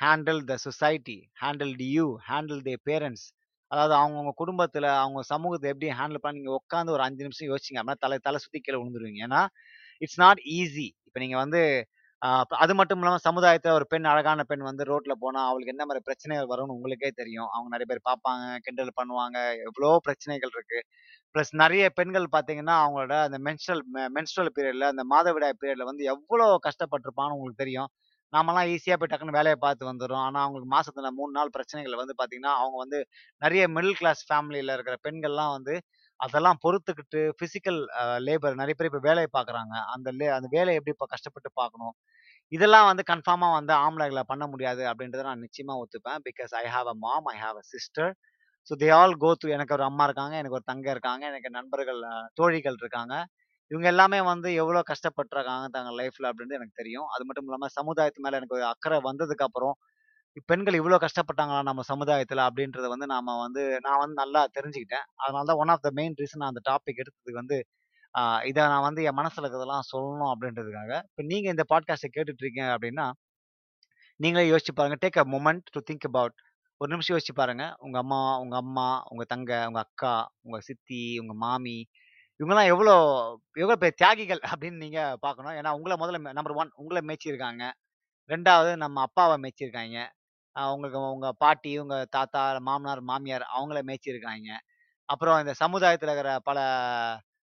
handle the society, handle the you, handle the parents. அதாவது அவங்கவுங்க குடும்பத்துல, அவங்க சமூகத்தை எப்படி ஹேண்டில் பண்ண நீங்க உட்காந்து ஒரு அஞ்சு நிமிஷம் யோசிச்சீங்க அப்படின்னா, தலை தலை சுத்தி கீழே விழுந்துருவீங்க. ஏன்னா, இட்ஸ் நாட் ஈஸி. இப்போ நீங்கள் வந்து அது மட்டும் இல்லாமல் சமுதாயத்தில் ஒரு பெண் அழகான பெண் வந்து ரோட்டில் போனால் அவளுக்கு என்ன மாதிரி பிரச்சனைகள் வரும்னு உங்களுக்கே தெரியும். அவங்க நிறைய பேர் பார்ப்பாங்க, கிண்டல் பண்ணுவாங்க. எவ்வளோ பிரச்சனைகள் இருக்குது ப்ளஸ் நிறைய பெண்கள் பார்த்தீங்கன்னா, அவங்களோட அந்த மென்ஸ்ட்ரல் மென்ஸ்ட்ரல் பீரியடில் அந்த மாதவிடாய் பீரியடில் வந்து எவ்வளோ கஷ்டப்பட்டிருப்பான்னு உங்களுக்கு தெரியும். நாமலாம் ஈஸியாக போய் டக்குனு வேலையை பார்த்து வந்துடும் ஆனால் அவங்களுக்கு மாசத்துல மூணு நாள் பிரச்சனைகள் வந்து பார்த்தீங்கன்னா, அவங்க வந்து நிறைய மிடில் கிளாஸ் ஃபேமிலியில் இருக்கிற பெண்கள்லாம் வந்து அதெல்லாம் பொறுத்துக்கிட்டு ஃபிசிக்கல் லேபர் நிறைய பேர் இப்போ வேலையை பார்க்குறாங்க. அந்த லே அந்த வேலையை எப்படி இப்போ கஷ்டப்பட்டு பார்க்கணும். இதெல்லாம் வந்து கன்ஃபார்மாக வந்து ஆம்பளைகளை பண்ண முடியாது அப்படின்றத நான் நிச்சயமாக ஒத்துப்பேன். Because I have a mom, I have a sister. So they all go through எனக்கு ஒரு அம்மா இருக்காங்க. எனக்கு ஒரு தங்க இருக்காங்க. எனக்கு நண்பர்கள் தோழிகள் இருக்காங்க. இவங்க எல்லாமே வந்து எவ்வளோ கஷ்டப்பட்டுருக்காங்க தங்க லைஃப்பில் அப்படின்றது எனக்கு தெரியும். அது மட்டும் இல்லாமல் சமுதாயத்து மேலே எனக்கு ஒரு அக்கறை வந்ததுக்கு அப்புறம், பெண்கள் இவ்வளோ கஷ்டப்பட்டாங்களா நம்ம சமுதாயத்தில் அப்படின்றத வந்து நாம் வந்து நான் வந்து நல்லா தெரிஞ்சுக்கிட்டேன். அதனால தான் one of the main reason நான் அந்த டாபிக் எடுத்ததுக்கு வந்து, இதை நான் வந்து என் மனசில் இருக்கிறதெல்லாம் சொல்லணும் அப்படின்றதுக்காக. இப்போ நீங்கள் இந்த பாட்காஸ்ட்டை கேட்டுட்ருக்கீங்க அப்படின்னா, நீங்களே யோசிச்சு பாருங்கள் take a moment to think about ஒரு நிமிஷம் யோசிச்சு பாருங்கள் உங்கள் அம்மா, உங்கள் அம்மா, உங்கள் தங்க உங்கள் அக்கா, உங்கள் சித்தி, உங்கள் மாமி இவங்கெல்லாம் எவ்வளோ எவ்வளோ பெரிய தியாகிகள் அப்படின்னு நீங்கள் பார்க்கணும். ஏன்னா உங்களை முதல்ல நம்பர் ஒன் உங்களை மேய்ச்சிருக்காங்க. ரெண்டாவது நம்ம அப்பாவை மேய்ச்சிருக்காங்க அவங்களுக்கு அவங்க பாட்டி, இவங்க தாத்தா, மாமனார், மாமியார் அவங்கள மேய்ச்சிருக்காங்க அப்புறம் இந்த சமுதாயத்தில் இருக்கிற பல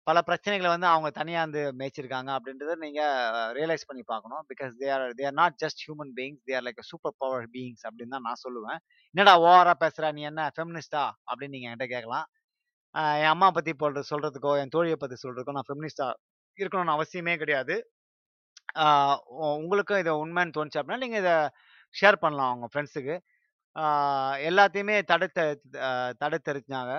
பல பிரச்சனைகளை வந்து அவங்க தனியாக இருந்து மேய்ச்சிருக்காங்க அப்படின்றத நீங்கள் ரியலைஸ் பண்ணி பார்க்கணும். Because they are they are not just human beings. They are like super power beings அப்படின்னு தான் நான் சொல்லுவேன். "என்னடா ஓவரா பேசுகிற நீ என்ன ஃபெமினிஸ்டா அப்படின்னு நீங்கள் என்கிட்ட கேட்கலாம். என் அம்மா பற்றி போடுற சொல்கிறதுக்கோ என் தோழியை பற்றி சொல்கிறதுக்கோ நான் ஃபெமினிஸ்டா இருக்கணும்னு அவசியமே கிடையாது. உங்களுக்கும் இதை உண்மைன்னு தோணுச்சு அப்படின்னா, நீங்கள் இதை ஷேர் பண்ணலாம் அவங்க ஃப்ரெண்ட்ஸுக்கு. எல்லாத்தையுமே தடை தடை தெரிஞ்சாங்க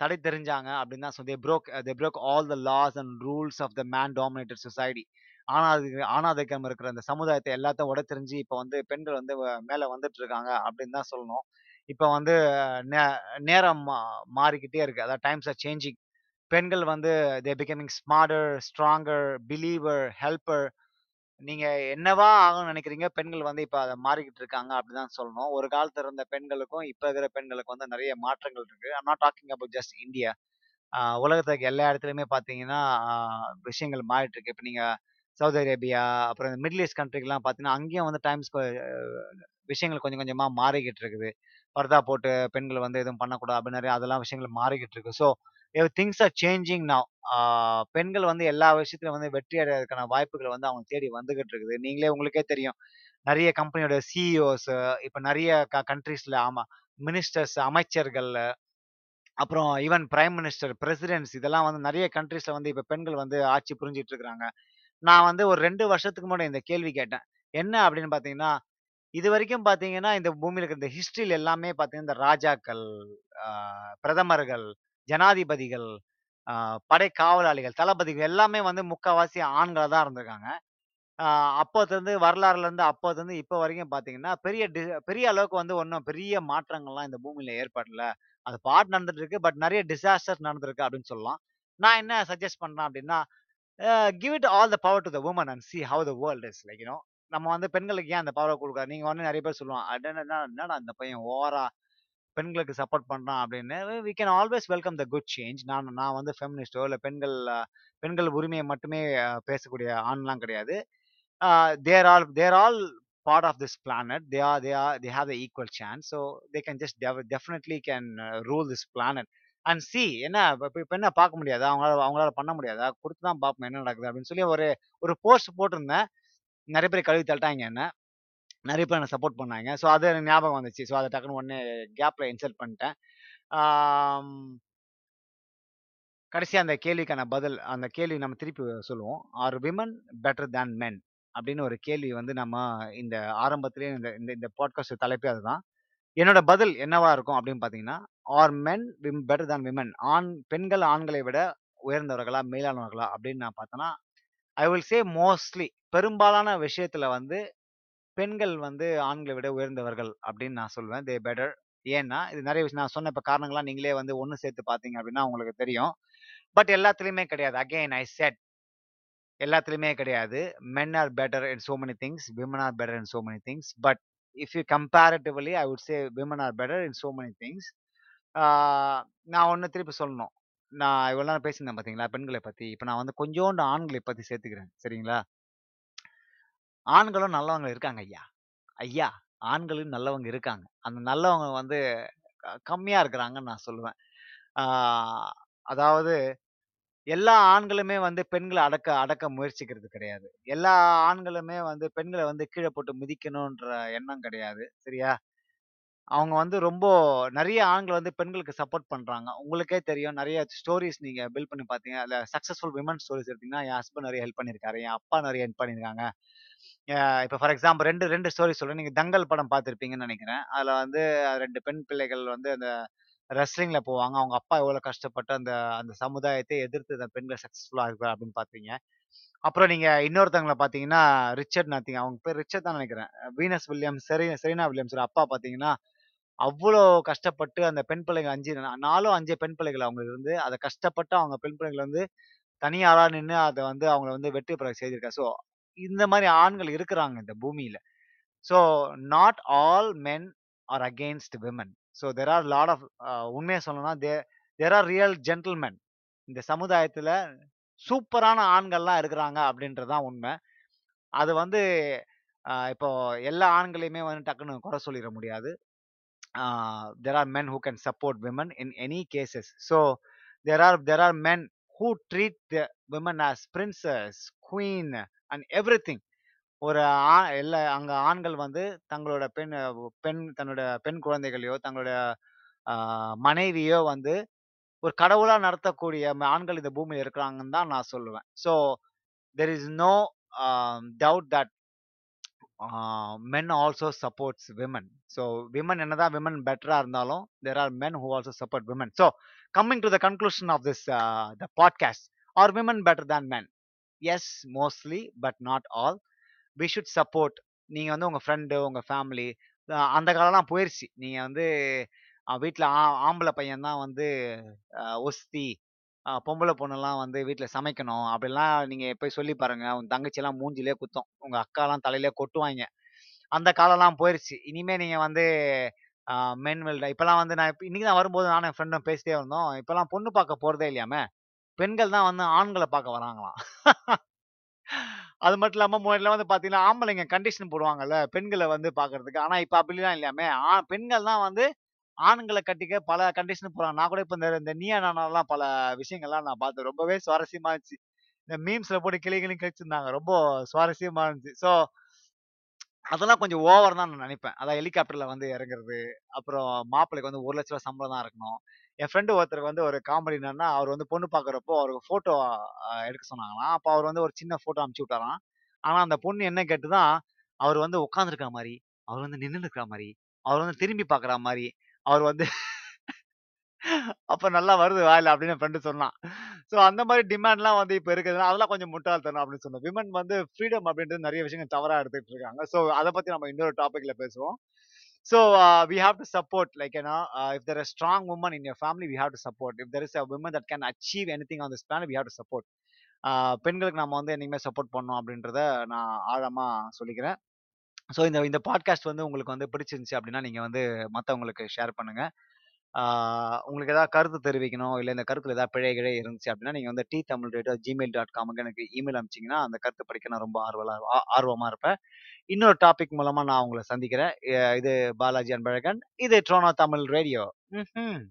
தடை தெரிஞ்சாங்க அப்படின்னு தான் so they broke they broke all the laws and rules of the man dominated society. ஆணாதி ஆணாதிக்கம் இருக்கிற அந்த சமுதாயத்தை எல்லாத்தையும் உட தெரிஞ்சு இப்போ வந்து பெண்கள் வந்து மேலே வந்துட்டு இருக்காங்க அப்படின்னு தான் சொல்லணும். இப்போ வந்து நே நேரம் மா மாறிக்கிட்டே இருக்கு. அதாவது டைம்ஸ் ஆர் சேஞ்சிங். பெண்கள் வந்து they becoming smarter stronger, believer, helper நீங்க என்னவா ஆகணும்னு நினைக்கிறீங்க, பெண்கள் வந்து இப்ப அத மாறிக்கிட்டு இருக்காங்க அப்படிதான் சொல்லணும். ஒரு காலத்துல இருந்த பெண்களுக்கும், இப்ப இருக்கிற பெண்களுக்கும் வந்து நெறைய மாற்றங்கள் இருக்கு. I am not talking about just India. உலகத்துக்கு உலகத்துல எல்லா இடத்துலயுமே பார்த்தீங்கன்னா, விஷயங்கள் மாறிட்டு இருக்கு. இப்ப நீங்க சவுதி அரேபியா, அப்புறம் இந்த மிடில் ஈஸ்ட் கண்ட்ரிக்குலாம் பார்த்தீங்கன்னா, அங்கேயும் வந்து டைம்ஸ் விஷயங்கள் கொஞ்சம் கொஞ்சமா மாறிக்கிட்டு இருக்குது. பர்தா போட்டு பெண்கள் வந்து எதுவும் பண்ணக்கூடாது அப்படின்னு நெறைய அதெல்லாம் விஷயங்கள் மாறிக்கிட்டு இருக்கு. So things are changing now. பெண்கள் வந்து எல்லா விஷயத்திலும் வந்து வெற்றி அடையறதுக்கான வாய்ப்புகள் வந்து அவங்க தேடி வந்துகிட்டு இருக்குது. நீங்களே உங்களுக்கே தெரியும். நிறைய கம்பெனியோட சிஇஓஸ் இப்போ நிறைய க கண்ட்ரீஸ்ல ஆமா மினிஸ்டர்ஸ், அமைச்சர்கள் அப்புறம் ஈவன் பிரைம் மினிஸ்டர், பிரசிடென்ட்ஸ் இதெல்லாம் வந்து நிறைய கண்ட்ரீஸ்ல வந்து இப்போ பெண்கள் வந்து ஆட்சி புரிஞ்சிட்டு இருக்கிறாங்க. நான் வந்து ஒரு ரெண்டு வருஷத்துக்கு முன்னாடி இந்த கேள்வி கேட்டேன். என்ன அப்படின்னு பார்த்தீங்கன்னா, இது வரைக்கும் பார்த்தீங்கன்னா, இந்த பூமியில் இருக்கிற இந்த ஹிஸ்ட்ரியில் எல்லாமே பார்த்தீங்கன்னா, இந்த ராஜாக்கள், பிரதமர்கள், ஜனாதிபதிகள், படை காவலாளிகள், தளபதிகள் எல்லாமே வந்து முக்கால்வாசி ஆண்களாக தான் இருந்திருக்காங்க. அப்போத்துலேருந்து வரலாறுலேருந்து அப்போத்துலேருந்து இப்போ வரைக்கும் பார்த்தீங்கன்னா, பெரிய டி பெரிய அளவுக்கு வந்து ஒன்றும் பெரிய மாற்றங்கள்லாம் இந்த பூமியில் ஏற்படல. அது பாட் நடந்துட்டு இருக்கு. பட் நிறைய டிசாஸ்டர்ஸ் நடந்திருக்கு அப்படின்னு சொல்லலாம். நான் என்ன சஜஸ்ட் பண்றேன் அப்படின்னா, give it all the power to the woman and see how the world is like நம்ம வந்து பெண்களுக்கு ஏன் அந்த பவரை கொடுக்குறோம் நீங்கள் வந்து நிறைய பேர் சொல்லுவாங்க. அடடடா! என்னடா இந்த பையன் ஓவரா பெண்களுக்கு சப்போர்ட் பண்ணுறான் அப்படின்னு. We can always welcome the good change நான் நான் வந்து ஃபெமினிஸ்டோ இல்லை பெண்கள் பெண்கள் உரிமையை மட்டுமே பேசக்கூடிய ஆண்லாம் கிடையாது. They're all they're all part of this planet. They are they are they have the equal chance. So they can just dev- definitely can uh, rule this planet. என்ன இப்போ இப்போ என்ன பார்க்க முடியாதா? அவங்களால அவங்களால பண்ண முடியாதா? கொடுத்து தான் பார்ப்போம் என்ன நடக்குது அப்படின்னு சொல்லி ஒரு ஒரு போஸ்ட் போட்டிருந்தேன். நிறைய பேர் கழுவி தள்ளிட்டாங்க என்ன. நிறைய பேர் எனக்கு சப்போர்ட் பண்ணாங்க. ஸோ அது எனக்கு ஞாபகம் வந்துச்சு. ஸோ அதை டக்குன்னு ஒன்று கேப்பில் இன்சர்ட் பண்ணிட்டேன். கடைசியாக அந்த கேள்விக்கான பதில் அந்த கேள்வி நம்ம திருப்பி சொல்லுவோம். Are women better than men அப்படின்னு ஒரு கேள்வி வந்து நம்ம இந்த ஆரம்பத்திலேயே இந்த இந்த இந்த பாட்காஸ்ட் தலைப்பே அதுதான். என்னோட பதில் என்னவா இருக்கும் அப்படின்னு பார்த்தீங்கன்னா ஆர் மென் விம் பெட்டர் தேன் விமன் ஆண் பெண்கள் ஆண்களை விட உயர்ந்தவர்களா மேலானவர்களா அப்படின்னு நான் பார்த்தேன்னா ஐ வில் சே மோஸ்ட்லி பெரும்பாலான விஷயத்துல வந்து பெண்கள் வந்து ஆண்களை விட உயர்ந்தவர்கள் அப்படின்னு நான் சொல்லுவேன் தே பெட்டர் ஏன்னா இது நிறைய விஷயம் நான் சொன்ன இப்போ காரணங்கள்லாம் நீங்களே வந்து ஒன்று சேர்த்து பார்த்தீங்க அப்படின்னா உங்களுக்கு தெரியும். பட் எல்லாத்துலேயுமே கிடையாது. அகைன் ஐ செட் எல்லாத்துலேயுமே கிடையாது. Men are better in so many things women are better in so many things but if you comparatively I would say women are better in so many things நான் ஒன்று திருப்பி சொல்லணும். நான் இவ்வளோ நேரம் பேசியிருந்தேன் பார்த்தீங்களா பெண்களை பற்றி இப்போ நான் வந்து கொஞ்சோண்டு ஆண்களை பற்றி சேர்த்துக்கிறேன். சரிங்களா? ஆண்களும் நல்லவங்க இருக்காங்க ஐயா. ஐயா ஆண்களும் நல்லவங்க இருக்காங்க. அந்த நல்லவங்க வந்து கம்மியா இருக்கிறாங்கன்னு நான் சொல்லுவேன். ஆஹ் அதாவது எல்லா ஆண்களுமே வந்து பெண்களை அடக்க அடக்க முயற்சிக்கிறது கிடையாது. எல்லா ஆண்களுமே வந்து பெண்களை வந்து கீழே போட்டு மிதிக்கணுன்ற எண்ணம் கிடையாது. சரியா? அவங்க வந்து ரொம்ப நிறைய ஆண்கள் வந்து பெண்களுக்கு சப்போர்ட் பண்றாங்க. உங்களுக்கே தெரியும். நிறைய ஸ்டோரிஸ் நீங்க பில்ட் பண்ணி பாத்தீங்க அதில் சக்சஸ்ஃபுல் விமன் ஸ்டோரிஸ் எடுத்தீங்கன்னா என் ஹஸ்பண்ட் நிறைய ஹெல்ப் பண்ணியிருக்காரு. என் அப்பா நிறைய ஹெல்ப் பண்ணிருக்காங்க இப்போ ஃபார் எக்ஸாம்பிள் ரெண்டு ரெண்டு ஸ்டோரி சொல்றேன் நீங்க தங்கல் படம் பார்த்துருப்பீங்கன்னு நினைக்கிறேன். அதுல வந்து ரெண்டு பெண் பிள்ளைகள் வந்து அந்த ரெஸ்லிங்கில் போவாங்க. அவங்க அப்பா எவ்வளவு கஷ்டப்பட்டு அந்த அந்த சமுதாயத்தை எதிர்த்து அந்த பெண்கள் சக்ஸஸ்ஃபுல்லாக இருக்கிறார் அப்படின்னு பாத்தீங்க அப்புறம் நீங்க இன்னொருத்தவங்களை பாத்தீங்கன்னா ரிச்சர்ட் நாத்திங் அவங்க பேர் ரிச்சர்ட் தான் நினைக்கிறேன். வீனஸ் வில்லியம்ஸ் செரி செரீனா வில்லியம்ஸ் அப்பா பாத்தீங்கன்னா அவ்வளோ கஷ்டப்பட்டு அந்த பெண் பிள்ளைங்க அஞ்சு நாலும் அஞ்சு பெண் பிள்ளைகள் அவங்க இருந்து அதை கஷ்டப்பட்டு அவங்க பெண் பிள்ளைகள் வந்து தனியாரா நின்று அதை வந்து அவங்கள வந்து வெற்றி பெற செய்திருக்காங்க. ஸோ இந்த மாதிரி ஆண்கள் இருக்கிறாங்க இந்த பூமியில. So not all men are against women so there are lot of உண்மையை சொல்லணும்னா they there are real gentlemen இந்த சமுதாயத்தில் சூப்பரான ஆண்கள்லாம் இருக்கிறாங்க அப்படின்றதான் உண்மை. அது வந்து இப்போ எல்லா ஆண்களையுமே வந்து டக்குன்னு குறை சொல்லிட முடியாது. There are men who can support women in any cases so there are there are men who treat the women as princess queen and everything ஒரு ஆ எல்லா அங்கே ஆண்கள் வந்து தங்களோட பெண் பெண் தன்னோட பெண் குழந்தைகளையோ தங்களோட மனைவியோ வந்து ஒரு கடவுளாக நடத்தக்கூடிய ஆண்கள் இந்த பூமியில் இருக்கிறாங்கன்னு தான் நான் சொல்லுவேன் so there is no doubt that men also supports women so women என்ன தான் விமன் பெட்டராக இருந்தாலும் there are men who also support women so coming to the conclusion of this the podcast are women better than men yes mostly but not all we should support நீங்கள் வந்து உங்கள் ஃப்ரெண்டு உங்கள் ஃபேமிலி அந்த காலம்லாம் போயிருச்சு. நீங்கள் வந்து வீட்டில் ஆ- ஆம்பளை பையன் தான் வந்து ஒஸ்தி பொம்பளை பொண்ணுலாம் வந்து வீட்டில் சமைக்கணும். அப்படிலாம் நீங்கள் போய் சொல்லி பாருங்க. உன் தங்கச்சியெலாம் மூஞ்சிலே குத்தும். உங்கள் அக்காலாம் தலையிலே கொட்டுவாங்க. அந்த காலம்லாம் போயிடுச்சு இனிமேல் நீங்கள் வந்து மென் வெல்டா இப்போலாம் வந்து நான் இப்ப இன்னைக்கு தான் வரும்போது நானும் என் ஃப்ரெண்டும் பேசிட்டே இருந்தோம். இப்போலாம் பொண்ணு பார்க்க போகிறதே இல்லையாமே? பெண்கள் தான் வந்து ஆண்களை பார்க்க வராங்களாம். அது மட்டும் இல்லாம முன்னாடி வந்து பாத்தீங்கன்னா ஆம்பளைங்க கண்டிஷன் போடுவாங்கல்ல பெண்களை வந்து பாக்குறதுக்கு ஆனா இப்ப அப்படிலாம் இல்லையாமே ஆ- பெண்கள் தான் வந்து ஆண்களை கட்டிக்க பல கண்டிஷன் போறாங்க நான் கூட இப்ப இந்த நீயா நானாலாம் பல விஷயங்கள்லாம் நான் பார்த்தேன். ரொம்பவே சுவாரஸ்யமா இருந்துச்சு. இந்த மீம்ஸ்ல போட்டு கிளி கிளி கழிச்சிருந்தாங்க. ரொம்ப சுவாரஸ்யமா இருந்துச்சு. ஸோ அதெல்லாம் கொஞ்சம் ஓவர் தான் நான் நினைப்பேன். அதான் ஹெலிகாப்டர்ல வந்து இறங்குறது. அப்புறம் மாப்பிள்ளைக்கு வந்து ஒரு லட்ச ரூபா சம்பளம் தான் இருக்கணும் என் ஃப்ரெண்டு ஒருத்தருக்கு வந்து ஒரு காமெடி என்னன்னா அவர் வந்து பொண்ணு பார்க்குறப்போ அவருக்கு ஃபோட்டோ எடுக்க சொன்னாங்களாம். அப்போ அவர் வந்து ஒரு சின்ன ஃபோட்டோ அனுப்பிச்சு விட்டாராம். ஆனா அந்த பொண்ணு என்ன கேட்டுதான் அவர் வந்து உட்காந்துருக்க மாதிரி அவர் வந்து நின்று இருக்கிற மாதிரி அவர் வந்து திரும்பி பார்க்குற மாதிரி அவர் வந்து அப்ப நல்லா வருது வாயில் அப்படின்னு ஃப்ரெண்டு சொன்னான். சோ அந்த மாதிரி டிமாண்ட்லாம் வந்து இப்போ இருக்குதுன்னா அதெல்லாம் கொஞ்சம் முட்டாள்தனம் அப்படின்னு சொன்னோம் விமன் வந்து ஃப்ரீடம் அப்படின்றது நிறைய விஷயங்கள் தவறா எடுத்துட்டு இருக்காங்க. ஸோ அதை பத்தி நம்ம இன்னொரு டாபிக்ல பேசுவோம். So uh, we have to support like you know uh, if there is a strong woman in your family we have to support if there is a woman that can achieve anything on this planet we have to support uh, பெண்களுக்கு நம்ம வந்து என்னைக்குமே சப்போர்ட் பண்ணோம் அப்படின்றத நான் ஆழமா சொல்லிக்கிறேன் ஸோ இந்த இந்த பாட்காஸ்ட் வந்து உங்களுக்கு வந்து பிடிச்சிருந்துச்சு அப்படின்னா நீங்க வந்து மற்றவங்களுக்கு ஷேர் பண்ணுங்க ஆஹ் உங்களுக்கு ஏதாவது கருத்து தெரிவிக்கணும் இல்லை இந்த கருத்தில் ஏதாவது பிழை இருந்துச்சு அப்படின்னா நீங்கள் வந்து the Tamil radio Gmail dot காமுக்கு எனக்கு இமெயில் அனுப்பிச்சிங்கன்னா அந்த கருத்து படிக்க நான் ரொம்ப ஆர்வலாக ஆர்வமாக இருப்பேன். இன்னொரு டாபிக் மூலமாக நான் உங்களை சந்திக்கிறேன். இது பாலாஜி அன்பழகன். இது ட்ரோனோ தமிழ் ரேடியோ. ம்